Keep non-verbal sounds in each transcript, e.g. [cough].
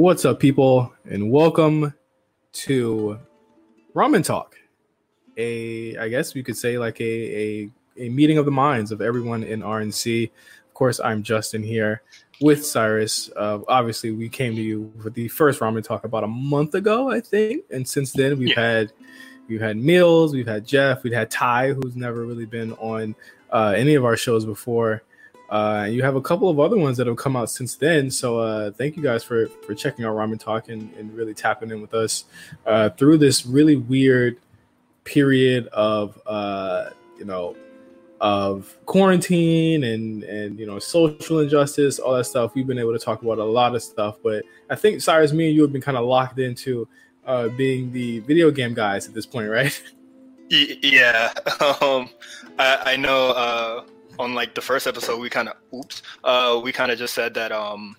What's up, people, and welcome to Ramen Talk. A, I guess we could say like a a, a meeting of the minds of everyone in RNC. Of course, I'm Justin here with Cyrus. Uh, obviously, we came to you with the first Ramen Talk about a month ago, I think, and since then we've Yeah. had we've had Meals, we've had Jeff, we've had Ty, who's never really been on uh, any of our shows before. Uh, and you have a couple of other ones that have come out since then. So uh, thank you guys for for checking out Ramen Talk and, and really tapping in with us uh, through this really weird period of uh, you know of quarantine and and you know social injustice, all that stuff. We've been able to talk about a lot of stuff, but I think Cyrus, me and you have been kind of locked into uh, being the video game guys at this point, right? [laughs] Yeah, [laughs] um, I, I know. On like the first episode, we kind of oops, uh, we kind of just said that um,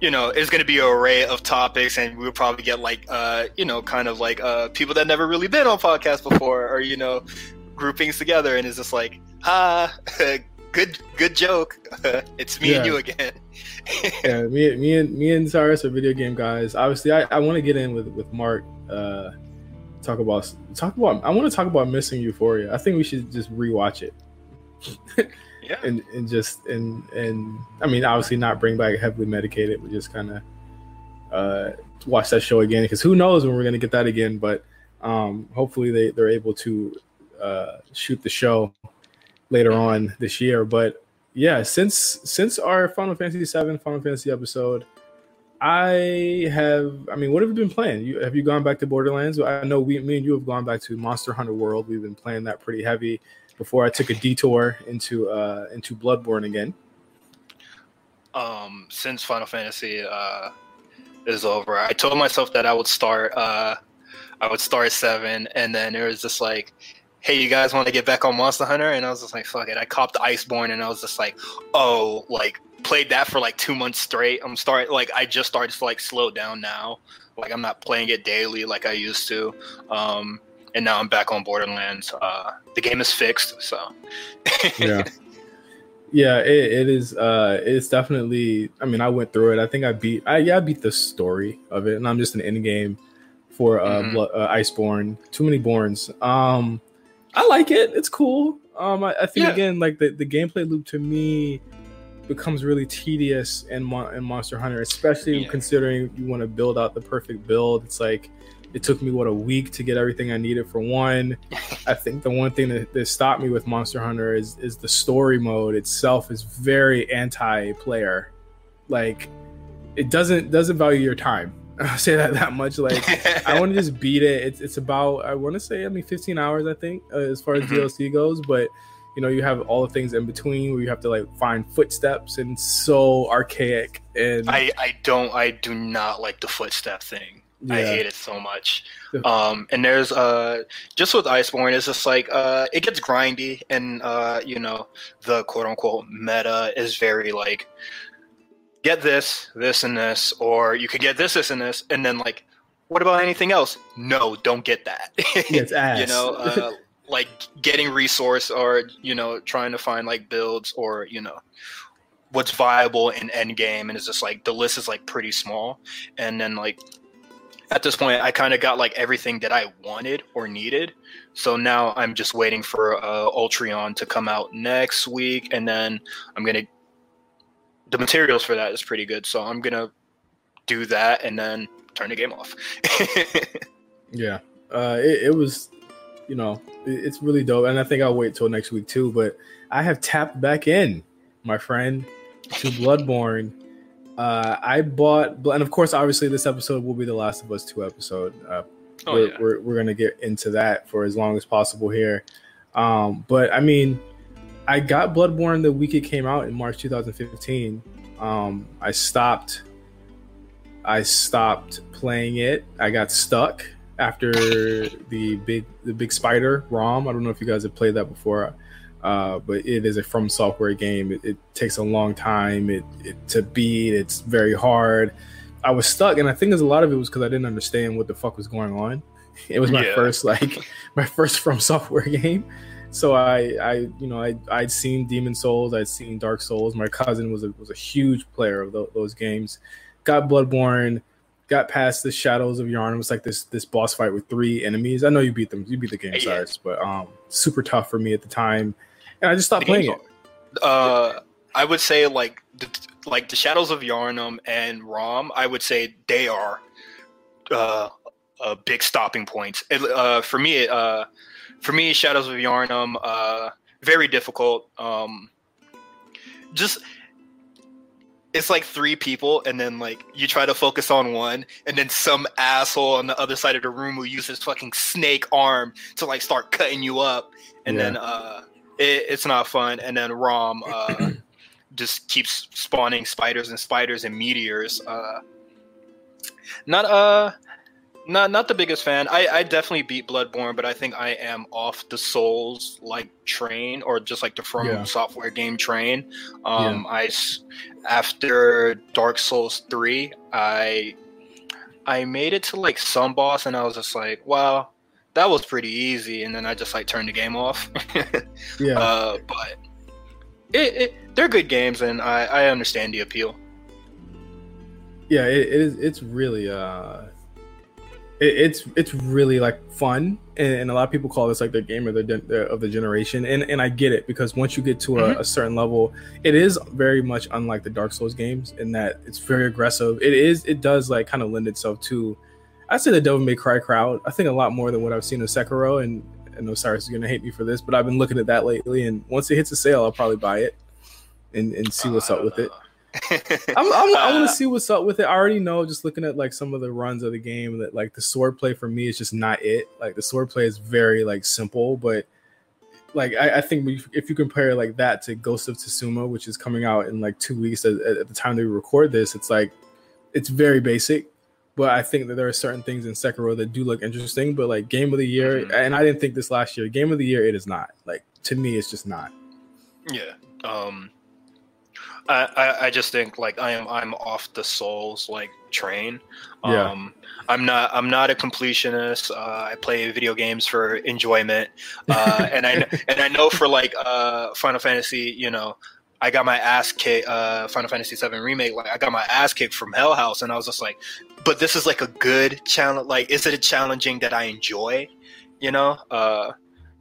you know, it's going to be an array of topics, and we'll probably get like uh, you know, kind of like uh, people that never really been on podcasts before, or you know, groupings together, and it's just like, ah, [laughs] good, good joke. [laughs] it's me and you again. [laughs] yeah, me, me and me and Cyrus are video game guys. Obviously, I, I want to get in with with Mark. Uh, talk about talk about. I want to talk about missing Euphoria. I think we should just rewatch it yeah. [laughs] and and just and and I mean, obviously not bring back heavily medicated, but just kind of uh, watch that show again because who knows when we're gonna get that again. But um, hopefully they they're able to uh, shoot the show later on this year. But yeah, since since our Final Fantasy VII Final Fantasy episode, I have. I mean, what have you been playing? You have you gone back to Borderlands? I know we, me and you have gone back to Monster Hunter World. We've been playing that pretty heavy. Before I took a detour into uh into Bloodborne again. um, since Final Fantasy uh, is over, I told myself that I would start. Uh, I would start seven, and then it was just like, "Hey, you guys want to get back on Monster Hunter?" And I was just like, "Fuck it!" I copped Iceborne, and I was just like, "Oh, like played that for like two months straight." I'm starting like I just started to like slow down now. Like I'm not playing it daily like I used to. Um, and now I'm back on Borderlands. Uh, the game is fixed, so [laughs] yeah yeah it, it is uh it's definitely i mean i went through it i think i beat i yeah i beat the story of it and i'm just an end game for uh, Mhm. Blo- uh iceborne too many borns um i like it it's cool um i, I think Yeah. again like the, the gameplay loop to me becomes really tedious in, in monster hunter especially Yeah. considering you want to build out the perfect build it's like it took me what a week to get everything i needed for one I think the one thing that, that stopped me with Monster Hunter is is the story mode itself is very anti-player. Like it doesn't doesn't value your time. [laughs] I'll say that that much. Like I want to just [laughs] beat it. It's it's about I want to say I mean 15 hours I think uh, as far as Mhm. DLC goes, but you know you have all the things in between where you have to like find footsteps and so archaic and I, I don't I do not like the footstep thing. I hate it so much. Um, and there's uh just with Iceborne, it's just like uh it gets grindy and uh you know the quote unquote meta is very like get this, this and this, or you could get this, this and this, and then like what about anything else? No, don't get that. [laughs] Yeah, it's ass. you know, uh, [laughs] like getting resource or you know trying to find like builds or you know what's viable in end game and it's just like the list is like pretty small and then like at this point i kind of got like everything that i wanted or needed so now i'm just waiting for uh Alatreon to come out next week and then i'm gonna the materials for that is pretty good so i'm gonna do that and then turn the game off [laughs] Yeah, uh, it, it was, you know, it- it's really dope, and I think I'll wait till next week too. But I have tapped back in, my friend, to [laughs] Bloodborne. Uh, I bought, and of course, obviously, this episode will be the Last of Us two episode. Uh, oh we're, yeah we're, we're gonna get into that for as long as possible here. Um, but I mean, I got Bloodborne the week it came out in March 2015. Um, I stopped. I stopped playing it. I got stuck after the big the big spider Rom. I don't know if you guys have played that before, uh, but it is a From Software game. It, it takes a long time it, it to beat. It's very hard. I was stuck, and I think there's a lot of it was because I didn't understand what the fuck was going on. [laughs] It was my Yeah. first like [laughs] my first From Software [laughs] game. So I, I, you know, I, I'd seen Demon Souls, I'd seen Dark Souls. My cousin was a was a huge player of tho- those games. Got Bloodborne, got past the Shadows of Yarn. It was like this this boss fight with three enemies. I know you beat them, you beat the game, Yeah. But um, super tough for me at the time, and I just stopped playing it. Uh, I would say like the, like the Shadows of Yharnam and Rom. I would say they are uh, uh, big stopping points. It, uh, for me, uh, for me, Shadows of Yharnam uh, very difficult. Um, just it's like three people, and then like you try to focus on one, and then some asshole on the other side of the room will use his fucking snake arm to like start cutting you up, and Yeah. then uh, it, it's not fun. And then Rom uh, [clears throat] just keeps spawning spiders and spiders and meteors. Uh, not uh, not not the biggest fan. I, I definitely beat Bloodborne, but I think I am off the Souls like train or just like the From Yeah. Software game train. Um, I s- after Dark Souls three, I I made it to like some boss, and I was just like, wow. That was pretty easy, and then I just like turned the game off. [laughs] Yeah, Uh, but it, it, they're good games, and I, I understand the appeal. yeah, it, it is. It's really uh, it, it's it's really like fun, and, and a lot of people call this like the game of the of the generation, and and I get it because once you get to a, a certain level, it is very much unlike the Dark Souls games in that it's very aggressive. It is it does like kind of lend itself to, I say the Devil May Cry crowd. I think a lot more than what I've seen in Sekiro, and I know Cyrus is gonna hate me for this, but I've been looking at that lately, and once it hits a sale, I'll probably buy it and and see what's up with it. I'm, I'm, I want Uh, [laughs] to see what's up with it. I already know, just looking at like some of the runs of the game, that like the sword play for me is just not it. Like the sword play is very like simple, but like I, I think we, if you compare like that to Ghost of Tsushima, which is coming out in like two weeks at, at the time that we record this, it's like it's very basic. But I think that there are certain things in Sekiro that do look interesting. But like game of the year, Mhm. and I didn't think this last year. Game of the year, it is not. Like to me, it's just not. Yeah. Um I, I, I just think like I am I'm off the souls like train. Yeah. Um I'm not I'm not a completionist. Uh, I play video games for enjoyment. Uh, [laughs] and I and I know for like uh Final Fantasy, you know, I got my ass kicked uh Final Fantasy VII remake like I got my ass kicked from Hell House and I was just like but this is like a good challenge like is it a challenging that I enjoy, you know? Uh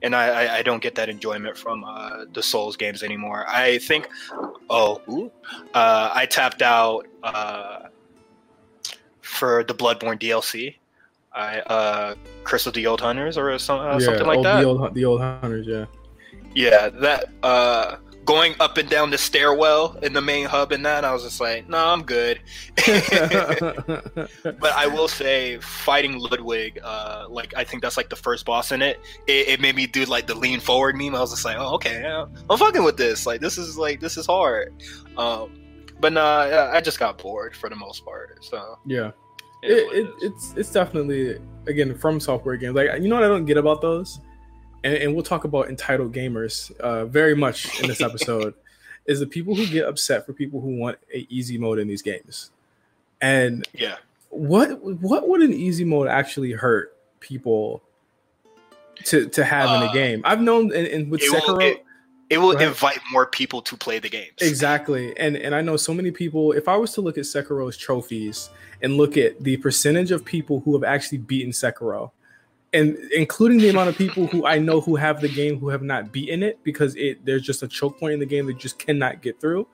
and I, I, I don't get that enjoyment from uh, the Souls games anymore. I think, oh, ooh, uh, I tapped out uh, for the Bloodborne DLC. I uh, Curse the Old Hunters or some, uh, something like old, that. The old, the old hunters, yeah. Yeah, that uh, going up and down the stairwell in the main hub and that, I was just like, no, I'm good. [laughs] but I will say, fighting Ludwig, uh, like I think that's like the first boss in it. It, it made me do like the lean forward meme. I was just like, oh, okay, yeah, I'm fucking with this. Like this is like this is hard. Um, but nah, I- just got bored for the most part. So yeah. it it, it, it's it's definitely again from software games. Like you know what I don't get about those, and, and we'll talk about entitled gamers uh, very much in this episode. [laughs] is the people who get upset for people who want a easy mode in these games, and yeah. what what would an easy mode actually hurt people to to have in a Uh, game? I've known and, with It will, Sekiro. it, it will ahead. invite more people to play the games. Exactly. And and I know so many people, if I was to look at Sekiro's trophies and look at the percentage of people who have actually beaten Sekiro, and including the amount of people who I know who have the game who have not beaten it because it there's just a choke point in the game that just cannot get through,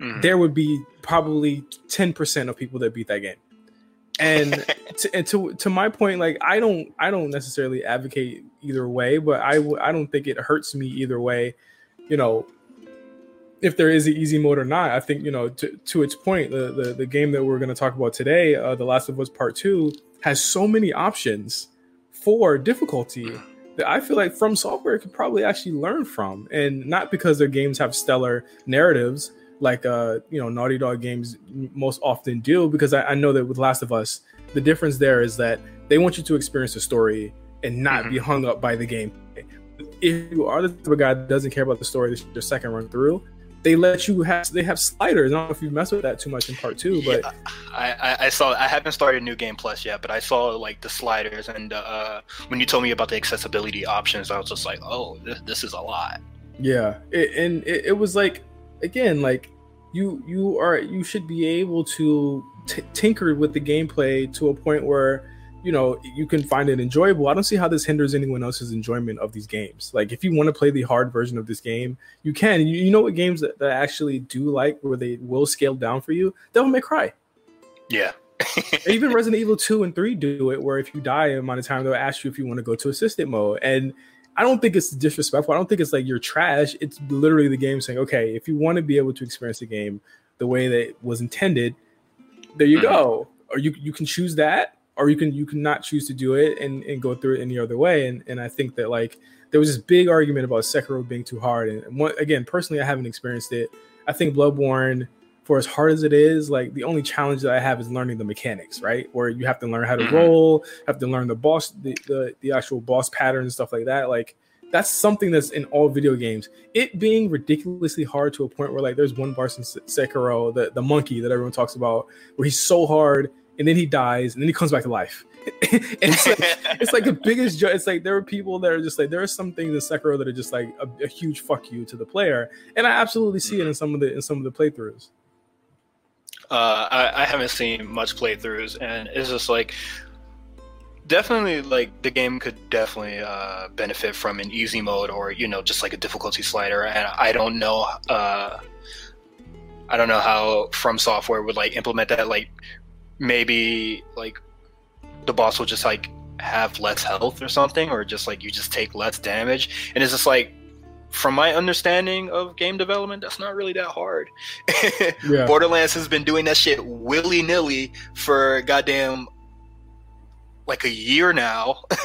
Mhm. there would be probably 10% of people that beat that game. And [laughs] to, and to to my point, like I don't I don't necessarily advocate either way, but I w- I don't think it hurts me either way. You know, if there is an easy mode or not, I think you know to, to its point, the, the the game that we're going to talk about today, uh, The Last of Us Part Two, has so many options for difficulty that I feel like From Software could probably actually learn from, and not because their games have stellar narratives like uh you know Naughty Dog games most often do, because I, I know that with Last of Us, the difference there is that They want you to experience the story and not be hung up by the game. If you are the type of guy that doesn't care about the story, this is your second run through. They let you have they have sliders. I don't know if you mess with that too much in part two, but Yeah, I, I, I saw. I haven't started New Game Plus yet, but I saw like the sliders, and uh, when you told me about the accessibility options, I was just like, oh, this, this is a lot. Yeah, it, and it, it was like again, like you you are you should be able to t- tinker with the gameplay to a point where you know you can find it enjoyable. I don't see how this hinders anyone else's enjoyment of these games. Like if you want to play the hard version of this game, you can. You, you know what games that, that I actually do like where they will scale down for you? Devil May Cry. Yeah. [laughs] Even Resident Evil 2 and 3 do it where if you die a amount of time, they'll ask you if you want to go to assistant mode. And I don't think it's disrespectful. I don't think it's like you're trash. It's literally the game saying, okay, if you want to be able to experience the game the way that it was intended, there you Mhm. go. Or you you can choose that, or you can you can not choose to do it and, and go through it any other way. And and I think that like there was this big argument about Sekiro being too hard. And one, again, personally, I haven't experienced it. I think Bloodborne, for as hard as it is, like the only challenge that I have is learning the mechanics, right? Where you have to learn how to Mhm. roll, have to learn the boss, the, the the actual boss patterns and stuff like that. Like that's something that's in all video games. It being ridiculously hard to a point where like there's one boss in Sekiro, the the monkey that everyone talks about, where he's so hard and then he dies and then he comes back to life. [laughs] it's like, [laughs] it's like the biggest jo- it's like there are people that are just like there are some things in Sekiro that are just like a, a huge fuck you to the player, and I absolutely see it in some of the in some of the playthroughs. uh, I, I haven't seen much playthroughs, and it's just like definitely like the game could definitely uh, benefit from an easy mode or you know just like a difficulty slider. And I don't know, uh, I don't know how From Software would like implement that. Like maybe like the boss will just like have less health or something, or just like you just take less damage, and it's just like. From my understanding of game development, that's not really that hard. [laughs] Yeah, Borderlands has been doing that shit willy nilly for goddamn like a year now. [laughs]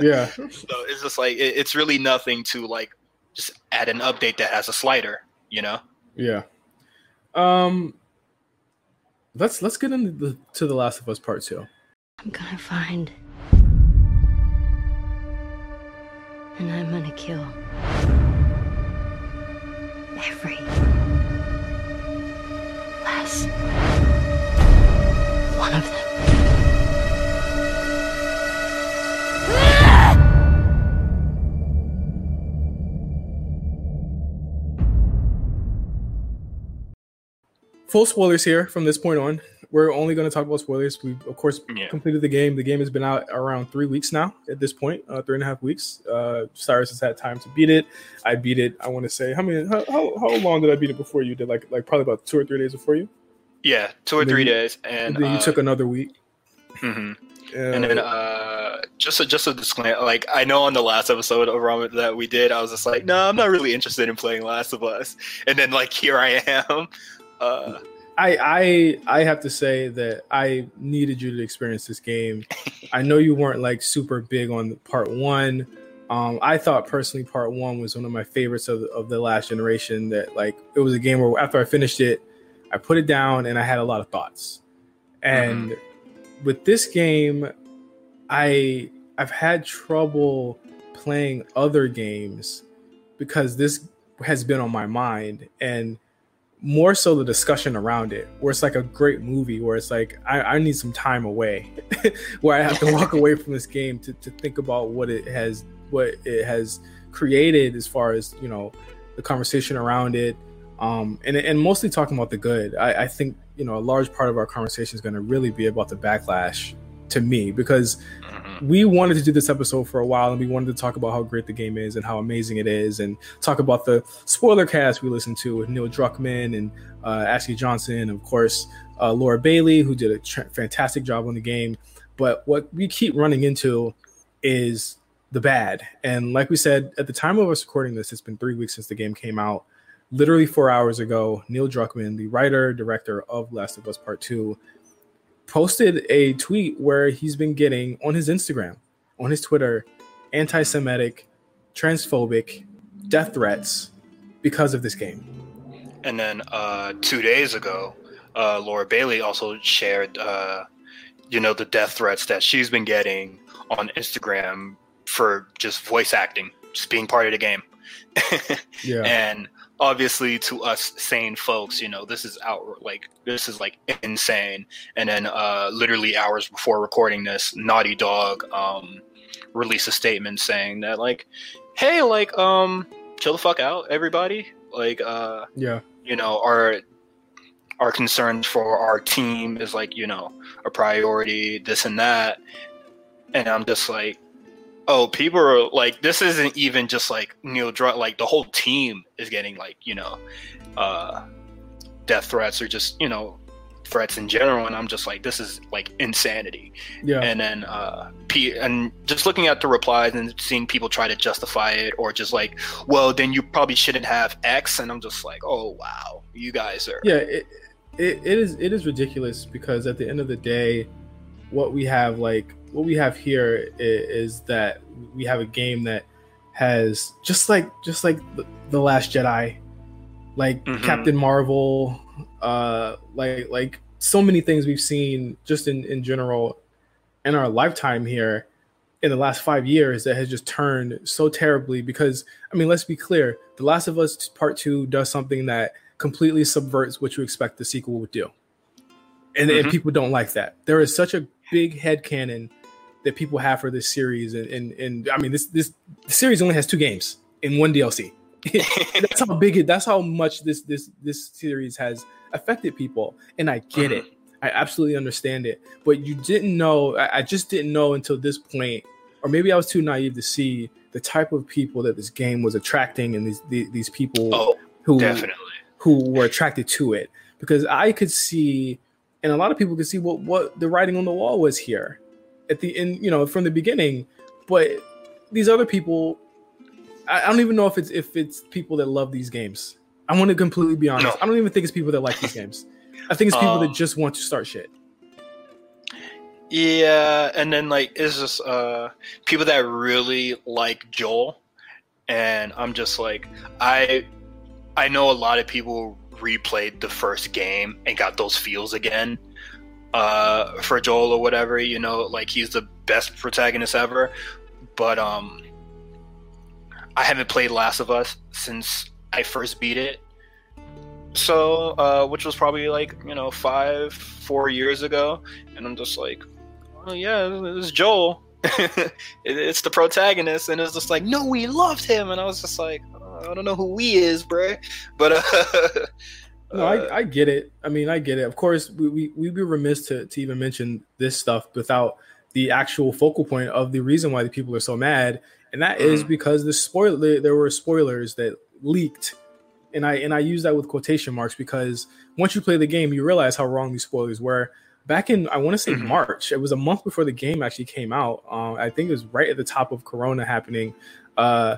yeah, so it's just like it, it's really nothing to like just add an update that has a slider, you know? yeah. Um, let's let's get into the to the Last of Us Part Two. I'm gonna find. And I'm gonna kill. Every. Last. One of them. Full spoilers here from this point on. We're only going to talk about spoilers. We of course Yeah. completed the game. The game has been out around three weeks now. At this point, uh, three and a half weeks. Uh, Cyrus has had time to beat it. I beat it. I want to say how many? How, how, how long did I beat it before you did? Like like probably about two or three days before you. Yeah, two or three you- days, and, And then you uh, took another week. mhm. Uh, and then uh, just a, just a disclaimer. Like I know on the last episode of Ramen that we did, I was just like, no, I'm not really interested in playing Last of Us. And then like here I am. Uh, I I I have to say that I needed you to experience this game. I know you weren't like super big on part one. Um, I thought personally part one was one of my favorites of of the last generation. That like it was a game where after I finished it, I put it down and I had a lot of thoughts. And with this game, I I've had trouble playing other games because this has been on my mind and more so the discussion around it where it's like a great movie where it's like i, I need some time away [laughs] where i have to walk away from this game to, to think about what it has what it has created as far as you know the conversation around it. Um and, and mostly talking about the good. I, I think you know a large part of our conversation is going to really be about the backlash to me because mhm. we wanted to do this episode for a while and we wanted to talk about how great the game is and how amazing it is and talk about the spoiler cast we listened to with Neil Druckmann and uh, Ashley Johnson and of course uh, Laura Bailey who did a tr- fantastic job on the game. But what we keep running into is the bad. And like we said at the time of us recording this it's been three weeks since the game came out. Literally four hours ago Neil Druckmann the writer director of Last of Us Part 2 posted a tweet where he's been getting on his Instagram, on his Twitter, anti Semitic, transphobic, death threats because of this game. And then uh, two days ago, uh, Laura Bailey also shared uh, you know the death threats that she's been getting on Instagram for just voice acting, just being part of the game. [laughs] Yeah. and obviously to us sane folks you know this is out like this is like insane. And then uh literally hours before recording this naughty dog um released a statement saying that like hey like um chill the fuck out everybody. Like uh yeah. you know our our concerns for our team is like you know a priority this and that. And i'm just like oh people are like this isn't even just like neil Dr- like the whole team is getting like you know uh death threats or just you know threats in general and i'm just like this is like insanity Yeah. and then uh P- and just looking at the replies and seeing people try to justify it or just like well then you probably shouldn't have x and i'm just like oh wow you guys are yeah it, it, it is it is ridiculous because at the end of the day what we have like what we have here is, is that we have a game that has just like just like the, the last jedi like Mhm. captain marvel uh like like so many things we've seen just in in general in our lifetime here in the last five years that has just turned so terribly because i mean let's be clear the last of us part two does something that completely subverts what you expect the sequel would do and, and Mhm. people don't like that there is such a big head canon that people have for this series. And and, and i mean this this series only has two games in one dlc [laughs] that's how big it that's how much this this this series has affected people. And i get it. Mm-hmm. I absolutely understand it. But you didn't know I, I just didn't know until this point or maybe i was too naive to see the type of people that this game was attracting and these these, these people oh who definitely. who were attracted to it. Because I could see, and a lot of people could see what what the writing on the wall was here at the end, you know, from the beginning. But these other people, I, I don't even know if it's if it's people that love these games. I want to completely be honest. No. I don't even think it's people that like these games. I think it's people Um, that just want to start shit. Yeah, and then like it's just uh people that really like Joel and I'm just like I I know a lot of people replayed the first game and got those feels again uh for Joel or whatever, you know, like he's the best protagonist ever, but um I haven't played Last of Us since I first beat it. So, uh which was probably like, you know, 5 4 years ago and I'm just like oh yeah, it's Joel. [laughs] It's the protagonist, and it's just like, no, we loved him, and I was just like, oh, I don't know who we is, bruh. But uh, [laughs] No, uh, I, I get it. I mean, I get it. Of course, we, we, we'd be remiss to, to even mention this stuff without the actual focal point of the reason why the people are so mad. And that is Mhm. because the spoil there, were spoilers that leaked. And I and I use that with quotation marks because once you play the game, you realize how wrong these spoilers were. Back in I want to say Mhm. March, it was a month before the game actually came out. Um, I think it was right at the top of Corona happening. Uh,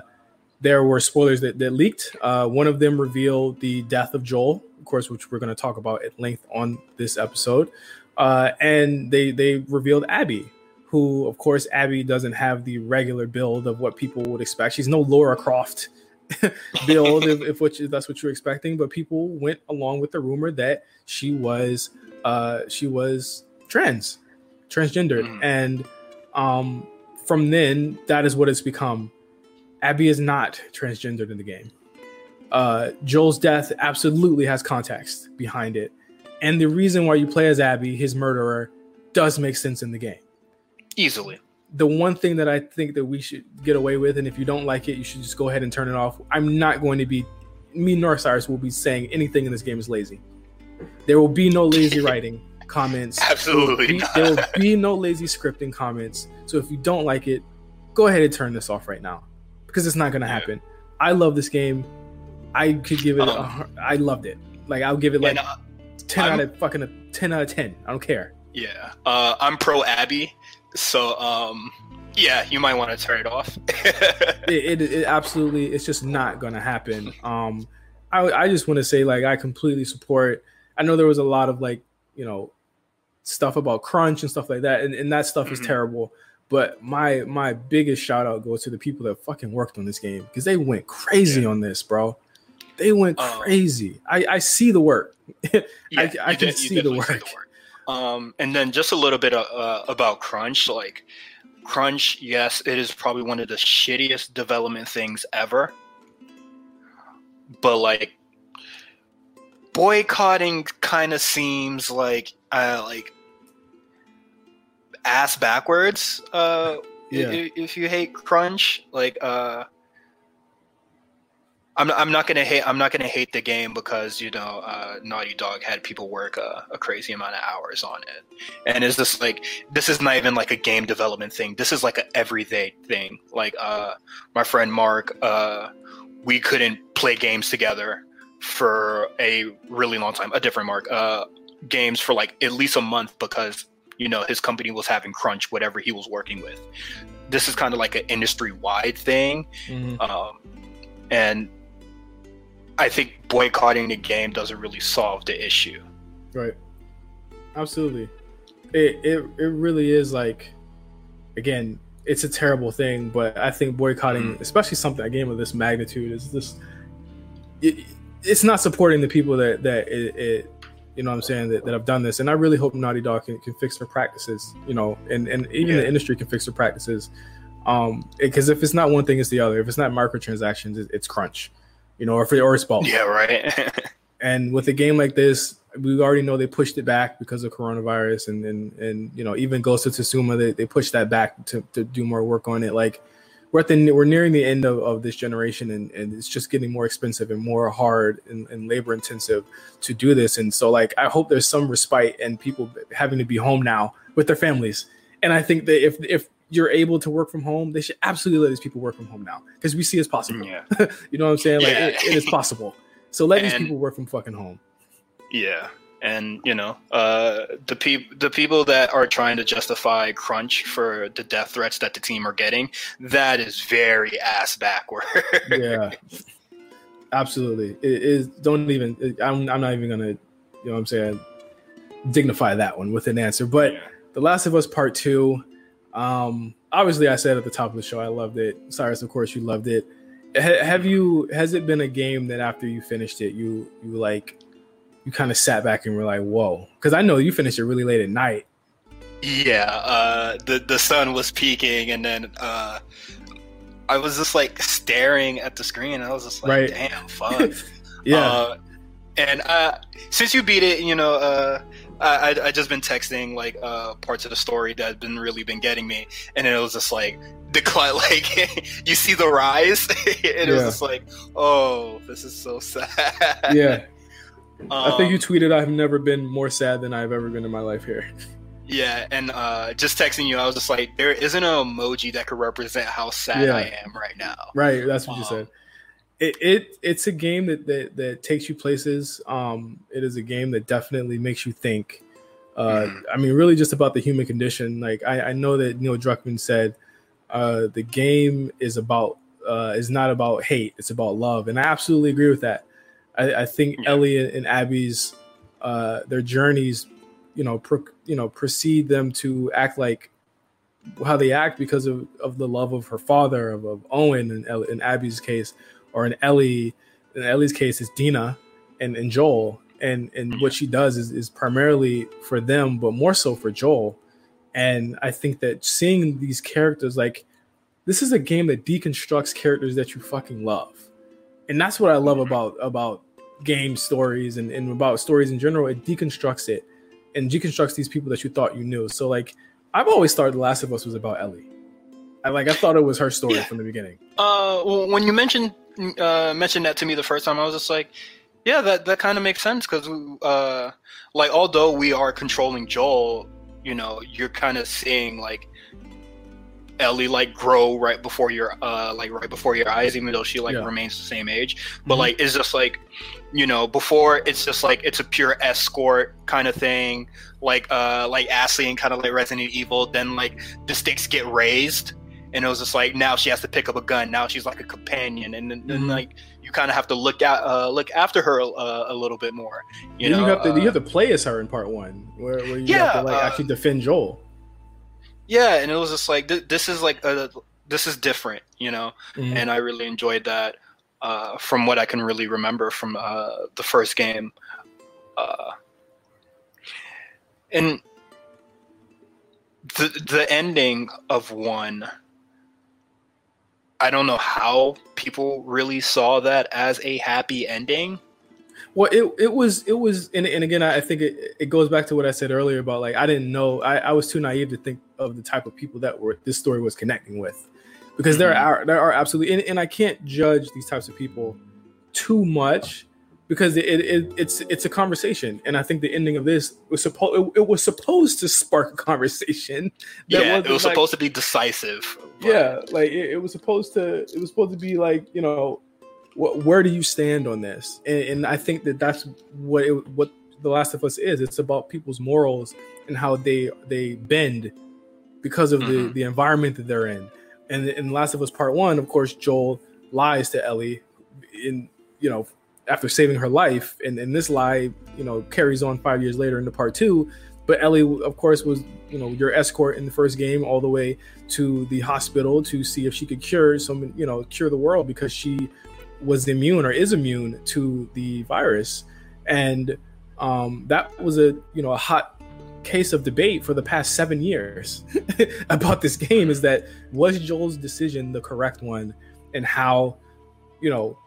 there were spoilers that, that leaked. Uh, one of them revealed the death of Joel, of course, which we're going to talk about at length on this episode. Uh, and they they revealed Abby, who, of course, Abby doesn't have the regular build of what people would expect. She's no Lara Croft [laughs] build, if, if you, that's what you're expecting. But people went along with the rumor that she was uh, she was trans, transgendered, Mhm. and um, from then that is what it's become. Abby is not transgendered in the game. Uh, Joel's death absolutely has context behind it, and the reason why you play as Abby, his murderer, does make sense in the game. easily. The one thing that I think that we should get away with, and if you don't like it, you should just go ahead and turn it off. I'm not going to be, me nor Cyrus will be saying anything in this game is lazy. There will be no lazy [laughs] writing comments. Absolutely There will, be, there will be no lazy scripting comments. So if you don't like it, go ahead and turn this off right now because it's not going to Yeah. happen. I love this game. I could give it. Um, hun- I loved it. Like I'll give it like uh, ten I'm- out of fucking a ten out of ten. I don't care. yeah, uh, I'm pro Abby, so um, yeah, you might want to turn it off. [laughs] it, it, it absolutely it's just not gonna happen um i i just want to say like i completely support i know there was a lot of like you know stuff about crunch and stuff like that and, and that stuff is Mhm. terrible but my my biggest shout out goes to the people that fucking worked on this game because they went crazy Yeah. on this bro they went Um, crazy i i see the work [laughs] Yeah, I you can did- you see the work. Um, and then just a little bit uh, uh, about Crunch. Like, Crunch, yes, it is probably one of the shittiest development things ever. But like, boycotting kind of seems like uh, like ass backwards. Uh, Yeah. if, if you hate Crunch, like uh, I'm I'm not gonna hate I'm not gonna hate the game because you know uh, Naughty Dog had people work a, a crazy amount of hours on it, and it's just like this is not even like a game development thing. This is like an everyday thing. Like uh, my friend Mark, uh, we couldn't play games together for a really long time. A different Mark, uh, games for like at least a month because you know his company was having crunch whatever he was working with. This is kind of like an industry wide thing Mhm. um, and I think boycotting the game doesn't really solve the issue. Right. Absolutely. It it it really is like again, it's a terrible thing, but I think boycotting, especially something a game of this magnitude, is this. It, it's not supporting the people that that it, it you know what I'm saying that, that have done this, and I really hope Naughty Dog can, can fix their practices, you know, and and even Yeah. the industry can fix their practices, um, because if it's not one thing, it's the other. If it's not microtransactions, it, it's crunch, you know, or if it, or it's both. Yeah, right. [laughs] And with a game like this, we already know they pushed it back because of coronavirus, and and and you know even Ghost of Tsushima, they, they pushed that back to, to do more work on it. Like we're at the we're nearing the end of, of this generation, and, and it's just getting more expensive and more hard and, and labor intensive to do this. And so like I hope there's some respite and people having to be home now with their families. And I think that if if you're able to work from home, they should absolutely let these people work from home now because we see it's possible. yeah, [laughs] You know what I'm saying? Like Yeah. it, it is possible. So let these people work from fucking home. yeah, and you know, uh, the people the people that are trying to justify crunch for the death threats that the team are getting, that is very ass backward. yeah. Absolutely. It is don't even it- I'm, I'm not even gonna you know what i'm saying dignify that one with an answer. But Yeah. the last of us part two um obviously i said at the top of the show i loved it. Cyrus of course you loved it. Ha- have you has it been a game that after you finished it you you like you kind of sat back and were like whoa because i know you finished it really late at night Yeah, uh, the the sun was peaking, and then uh, I was just like staring at the screen. I was just like, Right. "Damn, fuck." [laughs] yeah Uh, and uh, since you beat it, you know, uh, I I just been texting like uh, parts of the story that have been really been getting me, and it was just like decline. [laughs] Like [laughs] you see the rise, and it was just like, oh, this is so sad. yeah i think you Um, tweeted i've never been more sad than i've ever been in my life here [laughs] Yeah, and uh, just texting you, I was just like, there isn't an emoji that could represent how sad Yeah. I am right now. Right, that's what you Um, said. It, it it's a game that, that that takes you places. Um, it is a game that definitely makes you think. Uh, Mhm. I mean, really, just about the human condition. Like I, I know that Neil Druckmann said, uh, the game is about uh, is not about hate; it's about love, and I absolutely agree with that. I, I think Yeah. Ellie and Abby's uh, their journeys, you know, pro, you know, precede them to act like how they act because of, of the love of her father, of, of Owen in, El- in Abby's case, or in Ellie, in Ellie's case, is Dina and, and Joel. And and what she does is, is primarily for them, but more so for Joel. And I think that seeing these characters, like this is a game that deconstructs characters that you fucking love. And that's what I love about about game stories and, and about stories in general. It deconstructs it and deconstructs these people that you thought you knew. So like I've always thought The Last of Us was about Ellie. I like I thought it was her story Yeah. from the beginning. Uh, well, when you mentioned uh, mentioned that to me the first time, I was just like, yeah, that that kind of makes sense because, uh, like, although we are controlling Joel, you know, you're kind of seeing like Ellie like grow right before your uh like right before your eyes, even though she like Yeah. remains the same age. But Mhm. like, it's just like, you know, before it's just like it's a pure escort kind of thing, like uh like Ashley and kind of like Resident Evil. Then like the stakes get raised and it was just like now she has to pick up a gun now she's like a companion and then then, Mhm. like you kind of have to look at uh, look after her uh, a little bit more you You, know you have to uh, you have to play as her in part one, where, where you have Yeah, to like uh, actually defend Joel. Yeah and it was just like th- this is like a, this is different you know Mhm. and i really enjoyed that uh, from what i can really remember from uh, the first game uh, and the the ending of one I don't know how people really saw that as a happy ending. Well, it it was it was and, and again I think it, it goes back to what I said earlier about like I didn't know I, I was too naive to think of the type of people that were this story was connecting with because there Mhm. are there are absolutely and, and I can't judge these types of people too much because it, it it's it's a conversation and I think the ending of this was supposed it, it was supposed to spark a conversation that yeah, it wasn't, like- supposed to be decisive. but- yeah like it, it was supposed to it was supposed to be like you know where do you stand on this? And, and i think that that's what it, what the last of us is. It's about people's morals and how they they bend because of the Mhm. the environment that they're in. And in The last of us part one of course joel lies to ellie in you know after saving her life. And, and this lie you know carries on five years later into part two. But ellie of course was you know your escort in the first game all the way to the hospital to see if she could cure some you know cure the world because she was immune or is immune to the virus. And um, that was a you know a hot case of debate for the past seven years [laughs] about this game is that was joel's decision the correct one? And how you know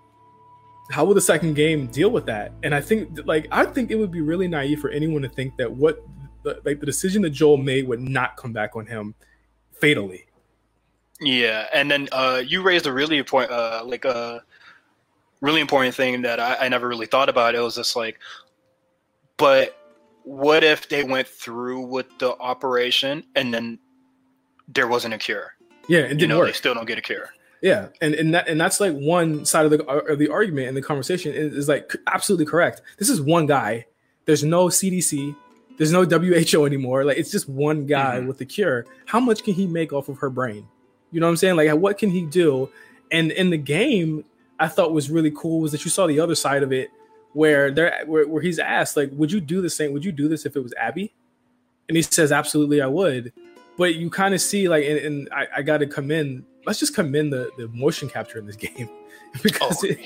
how will the second game deal with that? And i think like i think it would be really naive for anyone to think that what the, like the decision that joel made would not come back on him fatally. Yeah, and then uh, you raised a really important, uh, like a really important thing that I, I never really thought about. It was just like, but what if they went through with the operation and then there wasn't a cure? yeah it didn't know, work they still don't get a cure. Yeah, and and that and that's like one side of the of the argument and the conversation is, is like absolutely correct. This is one guy. There's no CDC. There's no WHO anymore. Like it's just one guy Mhm. with the cure. How much can he make off of her brain? You know what I'm saying? Like what can he do? And in the game, I thought was really cool was that you saw the other side of it, where there where, where he's asked like, would you do the same? Would you do this if it was Abby? And he says, absolutely, I would. But you kind of see like, and, and I, I got to commend. Let's just commend the the motion capture in this [laughs] game because Oh, it,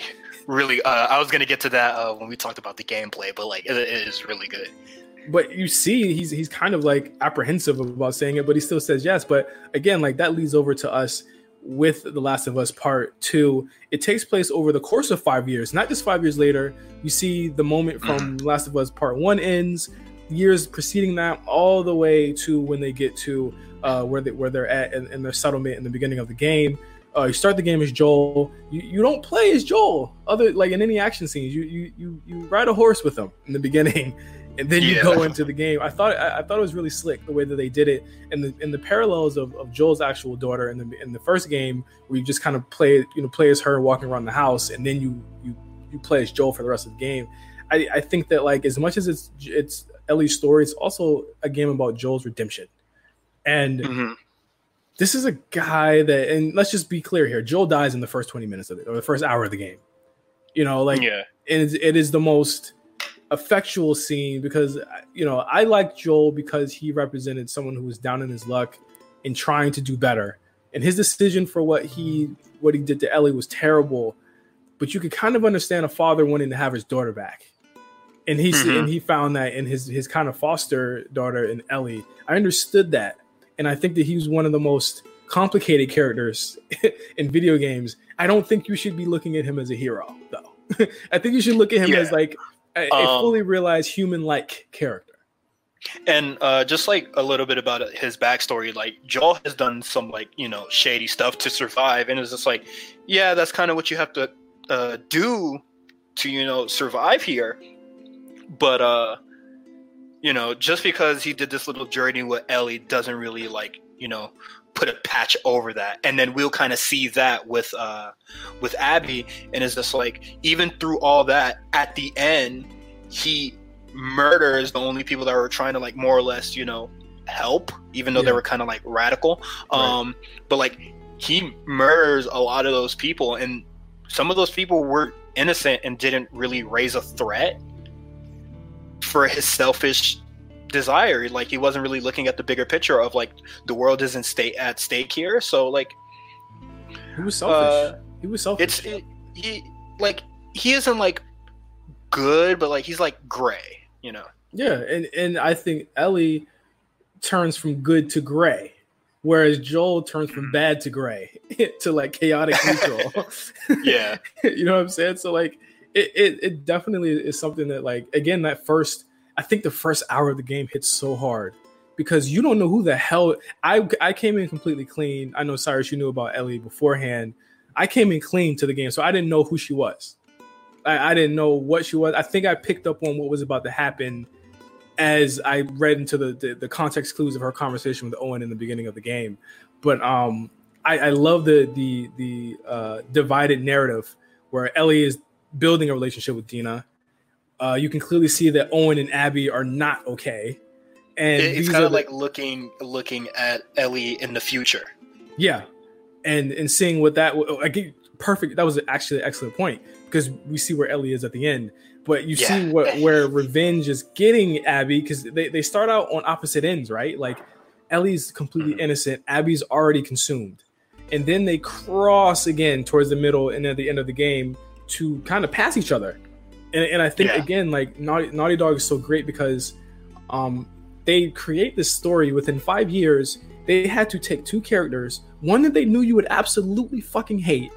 really? Uh, I was gonna get to that uh, when we talked about the gameplay, but like, it, it is really good. but you see he's he's kind of like apprehensive about saying it but he still says yes but again like that leads over to us with the last of us part two it takes place over the course of five years not just five years later you see the moment from last of us part one ends years preceding that all the way to when they get to uh, where they where they're at in, in their settlement in the beginning of the game uh, you start the game as Joel. You, you don't play as Joel. Other like in any action scenes, you you you you ride a horse with him in the beginning, [laughs] and then you Yeah. go into the game. I thought I, I thought it was really slick the way that they did it, and the in the parallels of, of Joel's actual daughter in the in the first game, where you just kind of play you know play as her walking around the house, and then you you you play as Joel for the rest of the game. I, I think that like as much as it's it's Ellie's story, it's also a game about Joel's redemption, and Mhm. this is a guy that and let's just be clear here joel dies in the first 20 minutes of it or the first hour of the game you know like yeah, and it is the most effectual scene because you know i like joel because he represented someone who was down in his luck and trying to do better. And his decision for what he what he did to ellie was terrible but you could kind of understand a father wanting to have his daughter back. And he Mhm. and he found that in his his kind of foster daughter in ellie. I understood that. And i think that he was one of the most complicated characters [laughs] in video games. I don't think you should be looking at him as a hero though. [laughs] I think you should look at him Yeah. as like a, a Um, fully realized human-like character and uh, just like a little bit about his backstory, like Joel has done some like you know shady stuff to survive, and it's just like, yeah, that's kind of what you have to uh, do to you know survive here. But uh, you know, just because he did this little journey with Ellie doesn't really like you know put a patch over that, and then we'll kind of see that with uh with Abby, and it's just like even through all that, at the end, he murders the only people that were trying to like more or less you know help even though they were kind of like radical. Right. um but like he murders a lot of those people. And some of those people were innocent and didn't really raise a threat for his selfish desire like he wasn't really looking at the bigger picture of like the world isn't state at stake here so like he was selfish uh, he was selfish it's it, he like he isn't like good but like he's like gray you know Yeah, and and I think Ellie turns from good to gray, whereas Joel turns from Mhm. bad to gray [laughs] to like chaotic neutral. [laughs] [laughs] Yeah. you know what I'm saying? So like it, it it definitely is something that like again that first I think the first hour of the game hits so hard because you don't know who the hell I I came in completely clean. I know Cyrus you knew about Ellie beforehand. I came in clean to the game, so I didn't know who she was. I, I didn't know what she was. I think I picked up on what was about to happen as I read into the, the the context clues of her conversation with Owen in the beginning of the game. But um I, I love the the the uh, divided narrative where Ellie is building a relationship with Dina. Uh, you can clearly see that Owen and Abby are not okay, and It- it's kind of like looking looking at Ellie in the future. yeah, and and seeing what that I get perfect. That was actually an excellent point because we see where Ellie is at the end, but you see what where Revenge is getting Abby because they they start out on opposite ends, right? Like Ellie's completely Mhm. innocent, Abby's already consumed, and then they cross again towards the middle and at the end of the game to kind of pass each other. And, and I think Yeah. again, like Naughty, Naughty Dog is so great because um, they create this story within five years. They had to take two characters, one that they knew you would absolutely fucking hate,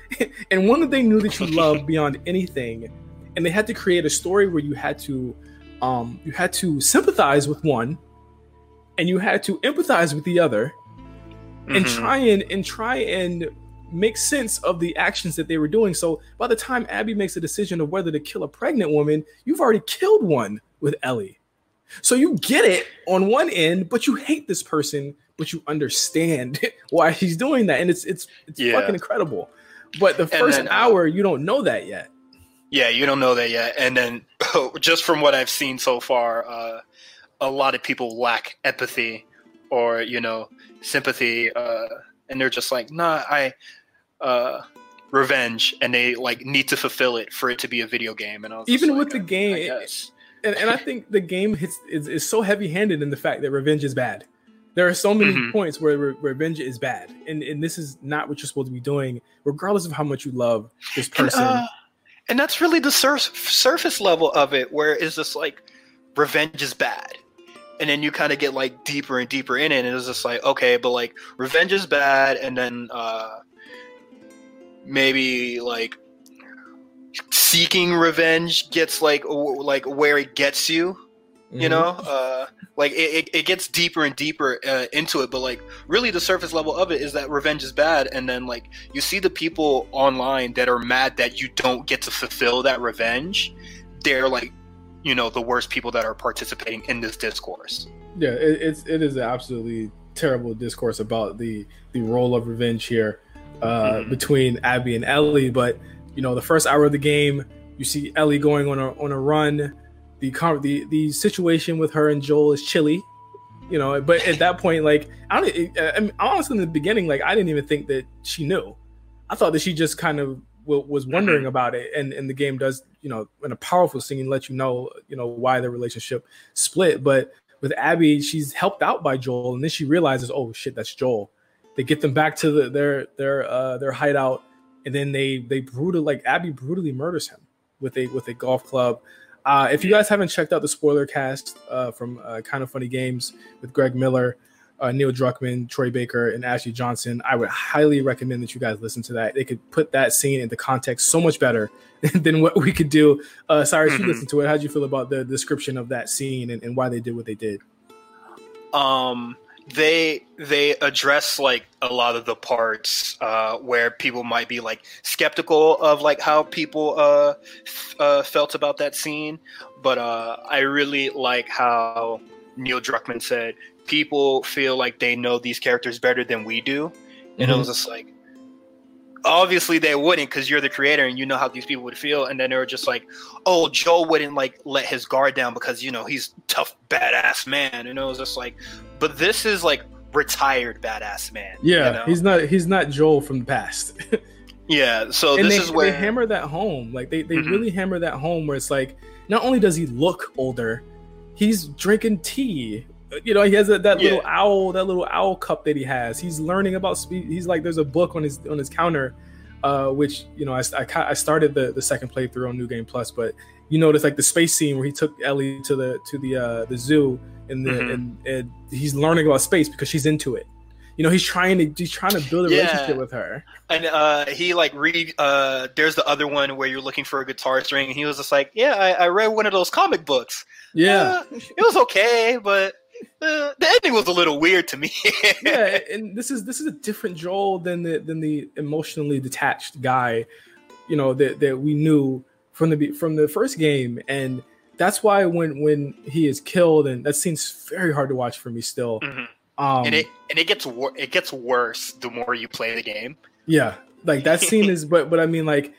[laughs] and one that they knew that you [laughs] loved beyond anything, and they had to create a story where you had to, um, you had to sympathize with one, and you had to empathize with the other, and Mhm. try and and try and make sense of the actions that they were doing. So by the time Abby makes a decision of whether to kill a pregnant woman, you've already killed one with Ellie. So you get it on one end, but you hate this person, but you understand [laughs] why he's doing that, and it's it's it's Yeah. fucking incredible. But the first then, uh, hour, you don't know that yet. Yeah, you don't know that yet. And then [clears throat] just from what I've seen so far, uh, a lot of people lack empathy or, you know, sympathy. Uh, and they're just like, nah, I, uh, revenge. And they like need to fulfill it for it to be a video game. And I was just Even like, with the game, I and, and I think the game hits is, is so heavy handed in the fact that revenge is bad. There are so many Mhm. points where re- revenge is bad, and and this is not what you're supposed to be doing, regardless of how much you love this And, person. uh, and that's really the sur- surface level of it, where it's just like revenge is bad, and then you kind of get like deeper and deeper in it, and it's just like okay, but like revenge is bad, and then uh, maybe like seeking revenge gets like like where it gets you you Mhm. know? Uh like it, it, it gets deeper and deeper uh, into it but like really the surface level of it is that revenge is bad and then like you see the people online that are mad that you don't get to fulfill that revenge they're like you know the worst people that are participating in this discourse. Yeah, it, it's it is an absolutely terrible discourse about the the role of revenge here uh, Mhm. between Abby and Ellie. But you know, the first hour of the game, you see Ellie going on a on a run. The the the situation with her and Joel is chilly. You know, but at that point, like I don't, I mean, honestly, in the beginning, like I didn't even think that she knew. I thought that she just kind of w- was wondering about it, and and the game does, you know, in a powerful scene, let you know, you know, why the relationship split. But with Abby, she's helped out by Joel, and then she realizes, oh shit, that's Joel. They get them back to the, their their uh, their hideout, and then they they brutal like Abby brutally murders him with a with a golf club. Uh, if you guys haven't checked out the spoiler cast uh, from uh, Kind of Funny Games with Greg Miller, uh, Neil Druckmann, Troy Baker, and Ashley Johnson, I would highly recommend that you guys listen to that. They could put that scene into context so much better [laughs] than what we could do. Uh, Cyrus, you Mhm. listened to it. How'd you feel about the description of that scene and, and why they did what they did? um they they address like a lot of the parts uh where people might be like skeptical of like how people uh, f- uh felt about that scene. But uh i really like how neil druckmann said people feel like they know these characters better than we do. And it was just like obviously they wouldn't because you're the creator and you know how these people would feel and then they were just like oh joel wouldn't like let his guard down because you know he's tough badass man and it was just like but this is like retired badass man you Yeah, know? he's not he's not Joel from the past. [laughs] yeah so and this they, is where they hammer that home. Like they, they Mhm. really hammer that home where it's like not only does he look older, he's drinking tea. You know, he has that, that little Yeah. owl, that little owl cup that he has. He's learning about speed. He's like, there's a book on his on his counter uh, which you know I, I, I started the, the second playthrough on New Game Plus, but you notice like the space scene where he took Ellie to the to the uh, the zoo and the Mhm. and, and he's learning about space because she's into it. You know, he's trying to he's trying to build a Yeah. relationship with her. And uh, he like read. Uh, there's the other one where you're looking for a guitar string, and he was just like, "Yeah, I, I read one of those comic books. Yeah, Uh, it was okay, but uh, the ending was a little weird to me." [laughs] yeah, [laughs] and this is this is a different Joel than the than the emotionally detached guy, you know that that we knew from the from the first game, and that's why when when he is killed, and that seems very hard to watch for me still. Mhm. Um, and it and it gets wor- it gets worse the more you play the game. yeah, like that scene [laughs] is, but but I mean like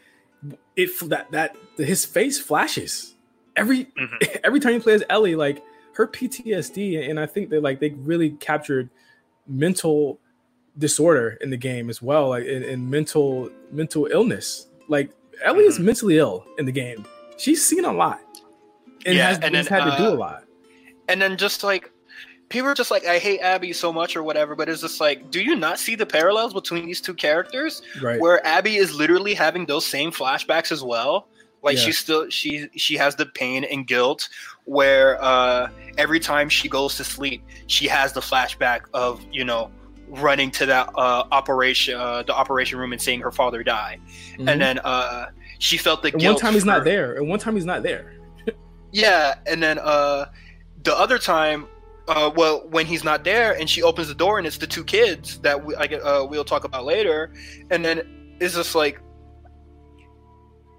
it that that his face flashes every Mhm. every time you play as Ellie, like her PTSD, and I think that like they really captured mental disorder in the game as well, like in, in mental mental illness. Like Ellie is Mhm. mentally ill in the game. She's seen a lot and Yeah, has, and has then, had to do uh, a lot. And then just like people are just like, "I hate Abby so much" or whatever. But it's just like, do you not see the parallels between these two characters? Right. where Abby is literally having those same flashbacks as well. Like Yeah. she's still she she has the pain and guilt where uh, every time she goes to sleep, she has the flashback of you know running to that uh, operation uh, the operation room and seeing her father die, Mhm. and then uh, she felt the And guilt. one time he's not there, and one time he's not there. [laughs] Yeah, and then uh, the other time. Uh, well, when he's not there, and she opens the door, and it's the two kids that we, I get, uh, we'll talk about later, and then it's just like